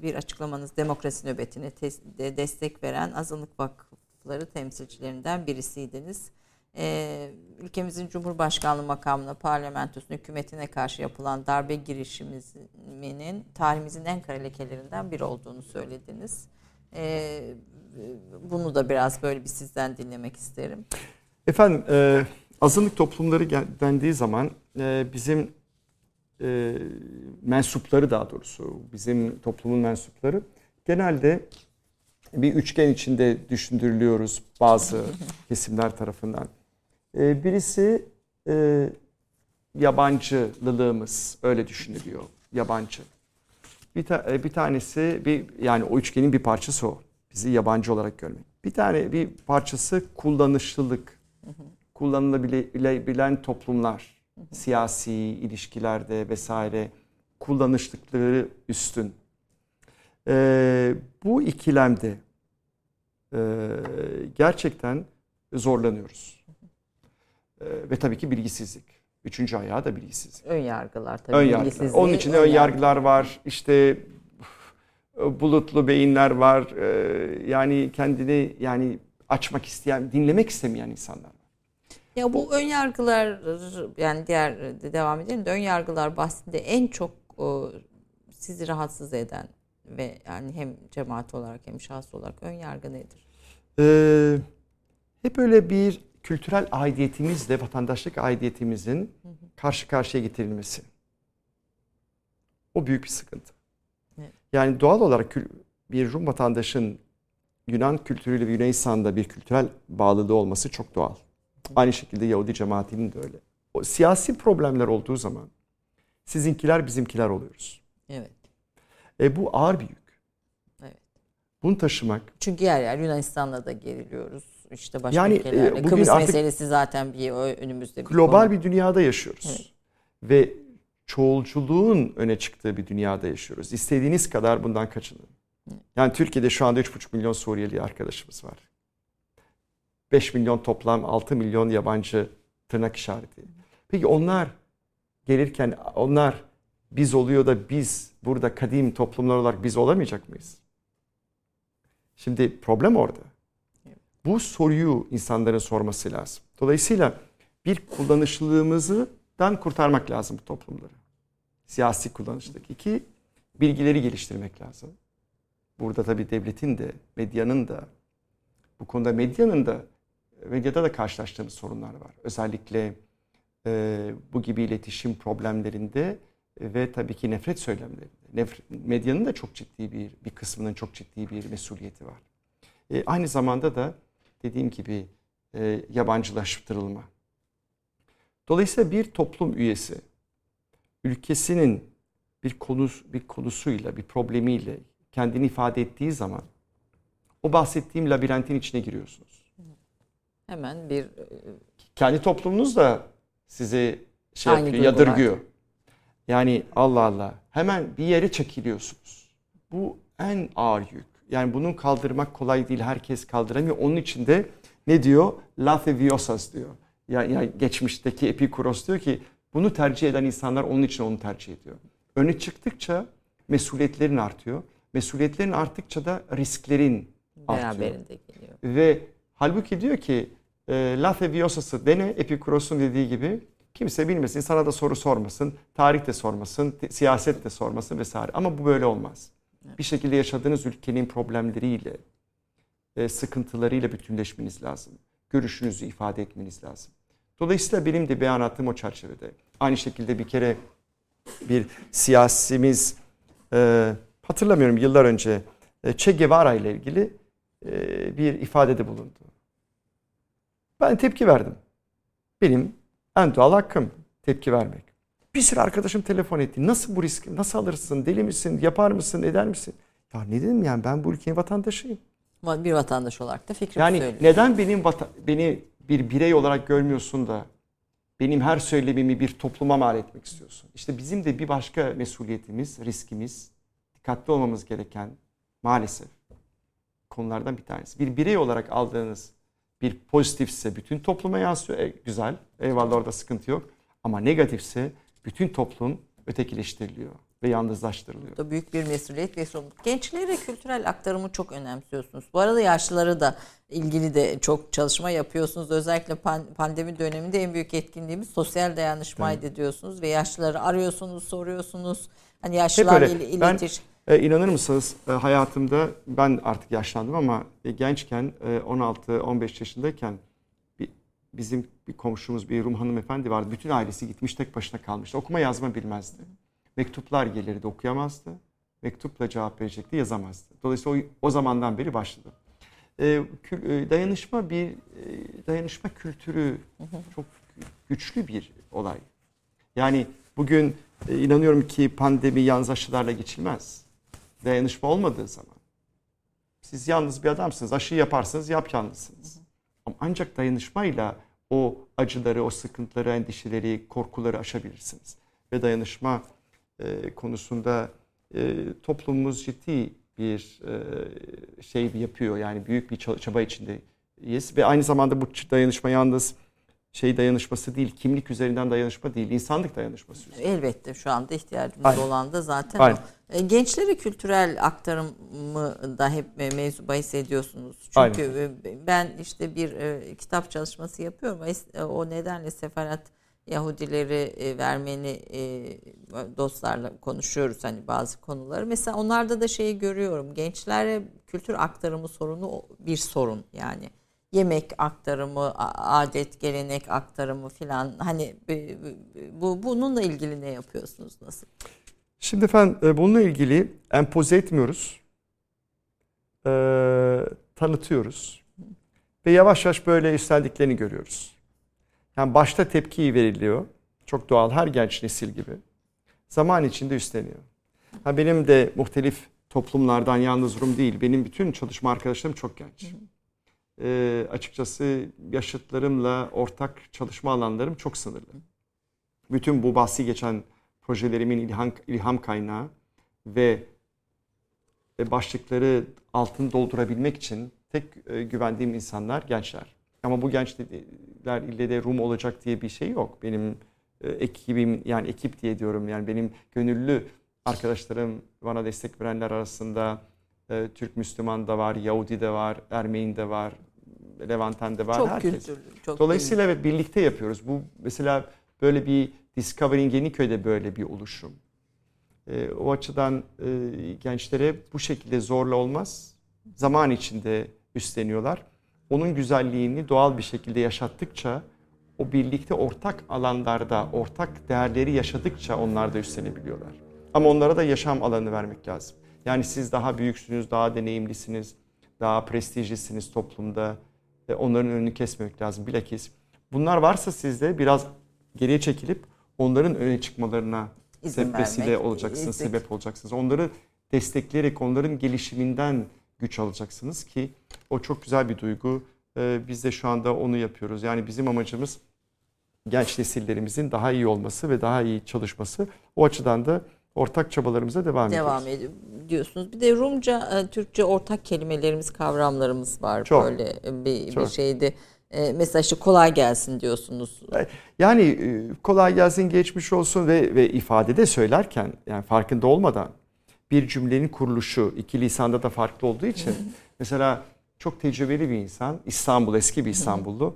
[SPEAKER 2] Bir açıklamanız demokrasi nöbetine tes- de destek veren azınlık vakıfları temsilcilerinden birisiydiniz. Ee, ülkemizin Cumhurbaşkanlığı makamına, parlamentosuna, hükümetine karşı yapılan darbe girişiminin tarihimizin en kara lekelerinden biri olduğunu söylediniz. Ee, bunu da biraz böyle bir sizden dinlemek isterim.
[SPEAKER 1] Efendim e, azınlık toplumları dendiği zaman e, bizim e, mensupları daha doğrusu bizim toplumun mensupları genelde bir üçgen içinde düşündürülüyoruz bazı kesimler tarafından. E, birisi e, yabancılılığımız öyle düşünülüyor yabancı. Bir, ta- e, bir tanesi bir yani o üçgenin bir parçası o. Bizi yabancı olarak görmek. Bir tane bir parçası kullanışlılık. Kullanılabilen toplumlar. Siyasi ilişkilerde vesaire kullanışlıkları üstün. Ee, bu ikilemde e, gerçekten zorlanıyoruz. Ee, ve tabii ki bilgisizlik. Üçüncü ayağı da bilgisizlik.
[SPEAKER 2] Ön yargılar tabii.
[SPEAKER 1] Ön yargılar. Onun için ön yargılar var. İşte bulutlu beyinler var. Ee, Yani kendini yani açmak isteyen, dinlemek istemeyen insanlar var.
[SPEAKER 2] Ya bu ön yargılar yani diğer devam edelim de ön yargılar bahsinde en çok o, sizi rahatsız eden ve yani hem cemaat olarak hem şahıs olarak ön yargı nedir?
[SPEAKER 1] Ee, hep öyle bir kültürel aidiyetimizle vatandaşlık aidiyetimizin karşı karşıya getirilmesi. O büyük bir sıkıntı.
[SPEAKER 2] Evet.
[SPEAKER 1] Yani doğal olarak bir Rum vatandaşın Yunan kültürüyle ve Yunanistan'da bir kültürel bağlılığı olması çok doğal. Aynı şekilde Yahudi cemaatinin de öyle. O siyasi problemler olduğu zaman sizinkiler bizimkiler oluyoruz.
[SPEAKER 2] Evet.
[SPEAKER 1] E bu ağır bir yük.
[SPEAKER 2] Evet.
[SPEAKER 1] Bunu taşımak
[SPEAKER 2] Çünkü yer yer Yunanistan'la da geriliyoruz. İşte başka
[SPEAKER 1] Yani, e,
[SPEAKER 2] ülkelerle.
[SPEAKER 1] bugün
[SPEAKER 2] Kıbrıs meselesi zaten bir ö- önümüzde bir
[SPEAKER 1] global
[SPEAKER 2] konu.
[SPEAKER 1] bir dünyada yaşıyoruz.
[SPEAKER 2] Evet.
[SPEAKER 1] Ve çoğulculuğun öne çıktığı bir dünyada yaşıyoruz. İstediğiniz kadar bundan kaçının. Yani Türkiye'de şu anda 3,5 milyon Suriyeli arkadaşımız var. 5 milyon toplam 6 milyon yabancı tırnak işareti. Peki onlar gelirken onlar biz oluyor da biz burada kadim toplumlar olarak biz olamayacak mıyız? Şimdi problem orada. Bu soruyu insanların sorması lazım. Dolayısıyla bir kullanışlılığımızdan kurtarmak lazım bu toplumları. Siyasi kullanışlık. İki, bilgileri geliştirmek lazım. Burada tabii devletin de, medyanın da, bu konuda medyanın da, medyada da karşılaştığımız sorunlar var. Özellikle e, bu gibi iletişim problemlerinde ve tabii ki nefret söylemlerinde. Nefret, medyanın da çok ciddi bir, bir kısmının çok ciddi bir mesuliyeti var. E, aynı zamanda da dediğim gibi e, yabancılaştırılma. Dolayısıyla bir toplum üyesi ülkesinin bir konu bir konusuyla, bir problemiyle kendini ifade ettiği zaman o bahsettiğim labirentin içine giriyorsunuz.
[SPEAKER 2] Hemen bir
[SPEAKER 1] Kendi toplumunuz da sizi şey
[SPEAKER 2] Aynı
[SPEAKER 1] yapıyor,
[SPEAKER 2] duygular.
[SPEAKER 1] yadırgıyor. Yani Allah Allah hemen bir yere çekiliyorsunuz. Bu en ağır yük. Yani bunu kaldırmak kolay değil. Herkes kaldıramıyor. Onun için de ne diyor? Latheviosas diyor. Yani, yani geçmişteki Epikuros diyor ki bunu tercih eden insanlar onun için onu tercih ediyor. Öne çıktıkça mesuliyetlerin artıyor. Mesuliyetlerin arttıkça da risklerin artıyor.
[SPEAKER 2] beraberinde geliyor.
[SPEAKER 1] Ve halbuki diyor ki e, Latheviosas'ı dene Epikuros'un dediği gibi kimse bilmesin, sana da soru sormasın, tarih de sormasın, siyaset de sormasın vesaire. Ama bu böyle olmaz. Bir şekilde yaşadığınız ülkenin problemleriyle, e, sıkıntılarıyla bütünleşmeniz lazım. görüşünüzü ifade etmeniz lazım. Dolayısıyla benim de beyanatım o çerçevede. Aynı şekilde bir kere bir siyasimiz e, hatırlamıyorum yıllar önce e, Che Guevara ile ilgili e, bir ifadede bulundu. Ben tepki verdim. Benim en doğal hakkım tepki vermek. Bir sürü arkadaşım telefon etti. Nasıl bu riski, nasıl alırsın, deli misin, yapar mısın, eder misin? Ya ne dedim yani ben bu ülkenin vatandaşıyım.
[SPEAKER 2] Bir vatandaş olarak da fikrimi
[SPEAKER 1] Yani
[SPEAKER 2] söylüyorum.
[SPEAKER 1] neden benim vata- beni bir birey olarak görmüyorsun da benim her söylemimi bir topluma mal etmek istiyorsun? İşte bizim de bir başka mesuliyetimiz, riskimiz, dikkatli olmamız gereken maalesef konulardan bir tanesi. Bir birey olarak aldığınız bir pozitifse bütün topluma yansıyor. E, güzel. Eyvallah orada sıkıntı yok. Ama negatifse bütün toplum ötekileştiriliyor ve yalnızlaştırılıyor.
[SPEAKER 2] da büyük bir mesuliyet ve sorumluluk. Gençlere kültürel aktarımı çok önemsiyorsunuz. Bu arada yaşlıları da ilgili de çok çalışma yapıyorsunuz. Özellikle pan- pandemi döneminde en büyük etkinliğimiz sosyal dayanışmaydı diyorsunuz ve yaşlıları arıyorsunuz, soruyorsunuz. Hani yaşlılarla
[SPEAKER 1] öyle.
[SPEAKER 2] il-
[SPEAKER 1] Ben-
[SPEAKER 2] iletiş.
[SPEAKER 1] E, inanır mısınız e, hayatımda ben artık yaşlandım ama e, gençken e, 16-15 yaşındayken bir, bizim bir komşumuz bir Rum hanımefendi vardı. Bütün ailesi gitmiş tek başına kalmıştı. Okuma yazma bilmezdi. Mektuplar gelirdi okuyamazdı. Mektupla cevap verecekti yazamazdı. Dolayısıyla o, o zamandan beri başladı. E, kül- e, dayanışma bir e, dayanışma kültürü çok güçlü bir olay. Yani bugün e, inanıyorum ki pandemi yalnız aşılarla geçilmez. Dayanışma olmadığı zaman. Siz yalnız bir adamsınız. Aşı yaparsınız yap yalnızsınız. Ama ancak dayanışmayla o acıları, o sıkıntıları, endişeleri, korkuları aşabilirsiniz. Ve dayanışma e, konusunda e, toplumumuz ciddi bir e, şey yapıyor. Yani büyük bir ça- çaba içindeyiz. Ve aynı zamanda bu dayanışma yalnız şey dayanışması değil, kimlik üzerinden dayanışma değil, insanlık dayanışması üzerinden.
[SPEAKER 2] Elbette şu anda ihtiyacımız
[SPEAKER 1] Aynen.
[SPEAKER 2] olan da zaten
[SPEAKER 1] Aynen.
[SPEAKER 2] o. E, Gençlere kültürel aktarımı da hep e, mevzu bahis ediyorsunuz. Çünkü
[SPEAKER 1] Aynen.
[SPEAKER 2] ben işte bir e, kitap çalışması yapıyorum. O nedenle sefaret Yahudileri e, Ermeni e, dostlarla konuşuyoruz hani bazı konuları. Mesela onlarda da şeyi görüyorum. Gençlere kültür aktarımı sorunu bir sorun yani. Yemek aktarımı, adet, gelenek aktarımı filan hani e, bu bununla ilgili ne yapıyorsunuz nasıl?
[SPEAKER 1] Şimdi efendim e, bununla ilgili empoze etmiyoruz. E, tanıtıyoruz. Ve yavaş yavaş böyle üsteldiklerini görüyoruz. Yani başta tepki veriliyor. Çok doğal her genç nesil gibi. Zaman içinde üstleniyor. Ha benim de muhtelif toplumlardan yalnız Rum değil. Benim bütün çalışma arkadaşlarım çok genç. E, açıkçası yaşıtlarımla ortak çalışma alanlarım çok sınırlı. Bütün bu bahsi geçen projelerimin ilham, ilham kaynağı ve e, başlıkları altını doldurabilmek için tek e, güvendiğim insanlar gençler. Ama bu gençler ille de Rum olacak diye bir şey yok. Benim e, ekibim yani ekip diye diyorum yani benim gönüllü arkadaşlarım bana destek verenler arasında e, Türk Müslüman da var, Yahudi de var, Ermeni de var, Levanten de var.
[SPEAKER 2] çok
[SPEAKER 1] herkes.
[SPEAKER 2] kültürlü. Çok
[SPEAKER 1] Dolayısıyla evet birlikte yapıyoruz. Bu mesela böyle bir Discovery'in Yeniköy'de böyle bir oluşum. Ee, o açıdan e, gençlere bu şekilde zorla olmaz. Zaman içinde üstleniyorlar. Onun güzelliğini doğal bir şekilde yaşattıkça o birlikte ortak alanlarda, ortak değerleri yaşadıkça onlar da üstlenebiliyorlar. Ama onlara da yaşam alanı vermek lazım. Yani siz daha büyüksünüz, daha deneyimlisiniz, daha prestijlisiniz toplumda. Onların önünü kesmemek lazım. Bilakis bunlar varsa sizde biraz geriye çekilip onların öne çıkmalarına vesile olacaksınız,
[SPEAKER 2] izin-
[SPEAKER 1] sebep olacaksınız. Onları destekleyerek onların gelişiminden güç alacaksınız ki o çok güzel bir duygu. Ee, biz de şu anda onu yapıyoruz. Yani bizim amacımız genç nesillerimizin daha iyi olması ve daha iyi çalışması. O açıdan da ortak çabalarımıza devam,
[SPEAKER 2] devam
[SPEAKER 1] ediyoruz.
[SPEAKER 2] ediyor diyorsunuz. Bir de Rumca, e, Türkçe ortak kelimelerimiz, kavramlarımız var
[SPEAKER 1] Çok.
[SPEAKER 2] böyle bir, bir
[SPEAKER 1] Çok.
[SPEAKER 2] şeydi. E, mesela işte kolay gelsin diyorsunuz.
[SPEAKER 1] Yani e, kolay gelsin geçmiş olsun ve, ve ifadede söylerken yani farkında olmadan bir cümlenin kuruluşu iki lisanda da farklı olduğu için mesela çok tecrübeli bir insan İstanbul eski bir İstanbullu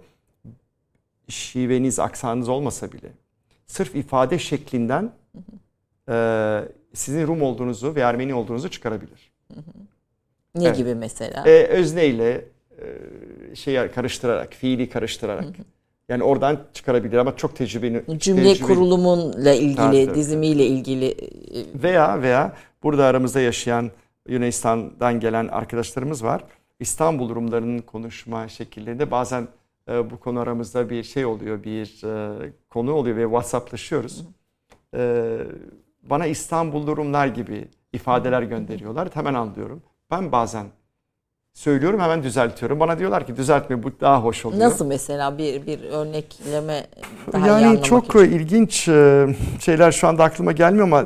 [SPEAKER 1] şiveniz aksanınız olmasa bile sırf ifade şeklinden e, sizin Rum olduğunuzu ve Ermeni olduğunuzu çıkarabilir.
[SPEAKER 2] Ne
[SPEAKER 1] Evet.
[SPEAKER 2] gibi mesela?
[SPEAKER 1] E, özneyle e, şey karıştırarak, fiili karıştırarak. Yani oradan çıkarabilir ama çok tecrübeli.
[SPEAKER 2] Cümle
[SPEAKER 1] tecrübeli.
[SPEAKER 2] kurulumunla ilgili,
[SPEAKER 1] Tabii,
[SPEAKER 2] dizimiyle ilgili. e,
[SPEAKER 1] Veya veya burada aramızda yaşayan Yunanistan'dan gelen arkadaşlarımız var. İstanbul Rumlarının konuşma şekillerinde bazen e, bu konu aramızda bir şey oluyor, bir e, konu oluyor ve WhatsApp'laşıyoruz. E, bana İstanbul Rumlar gibi ifadeler gönderiyorlar. Hemen anlıyorum. Ben bazen söylüyorum hemen düzeltiyorum. Bana diyorlar ki düzeltme bu daha hoş oluyor.
[SPEAKER 2] Nasıl mesela bir bir örnekleme daha
[SPEAKER 1] yani çok
[SPEAKER 2] için.
[SPEAKER 1] ilginç e, şeyler şu anda aklıma gelmiyor ama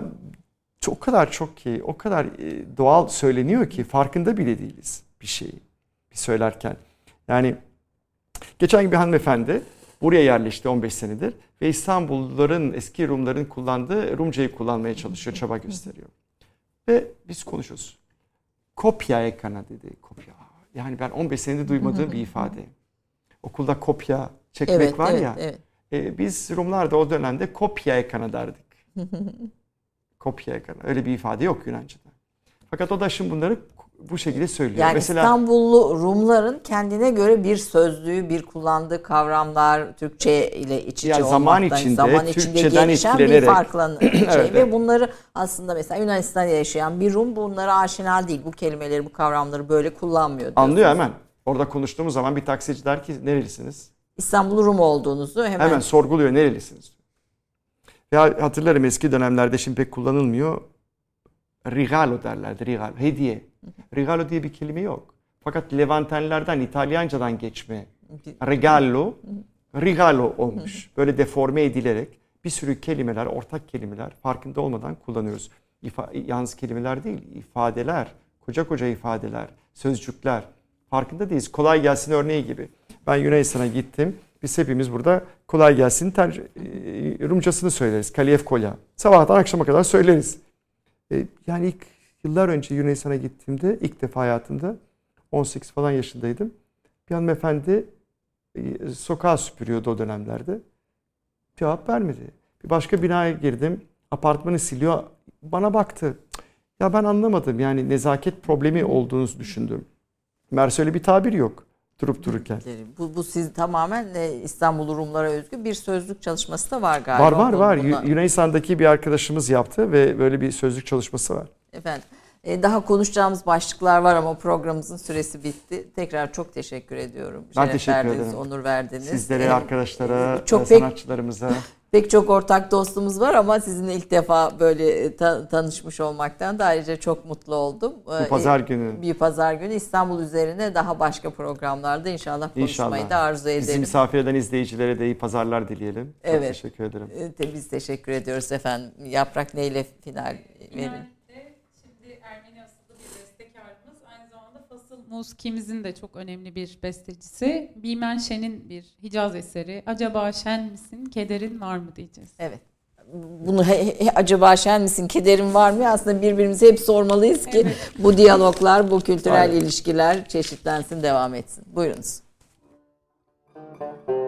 [SPEAKER 1] çok- o kadar çok ki, o kadar e, doğal söyleniyor ki farkında bile değiliz bir şeyi bir söylerken. Yani geçen gün bir hanımefendi buraya yerleşti 15 senedir ve İstanbulluların, eski Rumların kullandığı Rumcayı kullanmaya çalışıyor, çaba gösteriyor. Ve biz konuşuyoruz. Kopya ekana dedi, kopya. Yani ben 15 senedir duymadığım bir ifade. Okulda kopya çekmek
[SPEAKER 2] Evet,
[SPEAKER 1] var
[SPEAKER 2] evet,
[SPEAKER 1] ya.
[SPEAKER 2] evet.
[SPEAKER 1] E, biz Rumlar da o dönemde kopya ekana derdik. kopya ekana. Öyle bir ifade yok Yunanca'da. Fakat o da şimdi bunları bu şekilde söylüyor.
[SPEAKER 2] Yani
[SPEAKER 1] Mesela
[SPEAKER 2] İstanbullu Rumların kendine göre bir sözlüğü, bir kullandığı kavramlar Türkçe ile iç içe
[SPEAKER 1] Ya zaman içinde,
[SPEAKER 2] zaman içinde
[SPEAKER 1] Türkçeden
[SPEAKER 2] gelişen bir farklı şey
[SPEAKER 1] Evet,
[SPEAKER 2] ve bunları aslında mesela Yunanistan'da yaşayan bir Rum bunlara aşina değil. Bu kelimeleri, bu kavramları böyle kullanmıyor. diyorsunuz.
[SPEAKER 1] anlıyor hemen. Orada konuştuğumuz zaman bir taksici der ki nerelisiniz?
[SPEAKER 2] İstanbul Rum olduğunuzu hemen,
[SPEAKER 1] Hemen sorguluyor nerelisiniz? Ya hatırlarım eski dönemlerde şimdi pek kullanılmıyor. Regalo derlerdi. Regalo. Hediye. Regalo diye bir kelime yok. Fakat Levantenlerden, İtalyancadan geçme. Regalo, regalo olmuş. Böyle deforme edilerek bir sürü kelimeler, ortak kelimeler farkında olmadan kullanıyoruz. İfa- yalnız kelimeler değil, ifadeler, koca koca ifadeler, sözcükler. Farkında değiliz. Kolay gelsin örneği gibi. Ben Yunanistan'a gittim. Biz hepimiz burada kolay gelsin ter- e, Rumcasını söyleriz. Kaliyef kolya. Sabahtan akşama kadar söyleriz. E, Yani ilk yıllar önce Yunanistan'a gittiğimde ilk defa hayatımda 18 falan yaşındaydım. Bir hanımefendi e, sokağa süpürüyordu o dönemlerde. Cevap vermedi. Bir başka binaya girdim. Apartmanı siliyor. Bana baktı. Ya ben anlamadım. Yani nezaket problemi olduğunu düşündüm. Meğerse öyle bir tabir yok. Durup dururken.
[SPEAKER 2] bu, bu siz tamamen e, İstanbul Rumlara özgü bir sözlük çalışması da var galiba.
[SPEAKER 1] Var var var.
[SPEAKER 2] buna-
[SPEAKER 1] Yu- Yunanistan'daki bir arkadaşımız yaptı ve böyle bir sözlük çalışması var.
[SPEAKER 2] Efendim e, daha konuşacağımız başlıklar var ama programımızın süresi bitti. Tekrar çok teşekkür ediyorum.
[SPEAKER 1] Ben
[SPEAKER 2] Şeref
[SPEAKER 1] teşekkür
[SPEAKER 2] verdiniz,
[SPEAKER 1] ederim.
[SPEAKER 2] onur verdiniz.
[SPEAKER 1] Sizlere,
[SPEAKER 2] E,
[SPEAKER 1] arkadaşlara,
[SPEAKER 2] çok
[SPEAKER 1] e,
[SPEAKER 2] pek-
[SPEAKER 1] sanatçılarımıza.
[SPEAKER 2] Pek çok ortak dostumuz var ama sizinle ilk defa böyle e, ta- tanışmış olmaktan da ayrıca çok mutlu oldum.
[SPEAKER 1] Bu pazar günü.
[SPEAKER 2] Bir pazar günü İstanbul üzerine daha başka programlarda inşallah konuşmayı
[SPEAKER 1] İnşallah.
[SPEAKER 2] da arzu
[SPEAKER 1] Bizi
[SPEAKER 2] edelim.
[SPEAKER 1] misafir eden izleyicilere de iyi pazarlar dileyelim. Çok
[SPEAKER 2] Evet.
[SPEAKER 1] teşekkür ederim.
[SPEAKER 2] Biz teşekkür ediyoruz efendim. Yaprak neyle final verin?
[SPEAKER 3] Finalde şimdi Ermeni asıllı bir bestekarımız. Aynı zamanda Fasıl Muskimizin de çok önemli bir bestecisi. Bimen Şen'in bir Hicaz eseri. Acaba şen misin, kederin var mı diyeceğiz.
[SPEAKER 2] Evet. Bunu he- he- acaba şen misin, kederin var mı? Aslında birbirimize hep sormalıyız ki bu diyaloglar, bu kültürel
[SPEAKER 1] Aynen.
[SPEAKER 2] ilişkiler çeşitlensin, devam etsin. Buyurunuz.
[SPEAKER 3] Acaba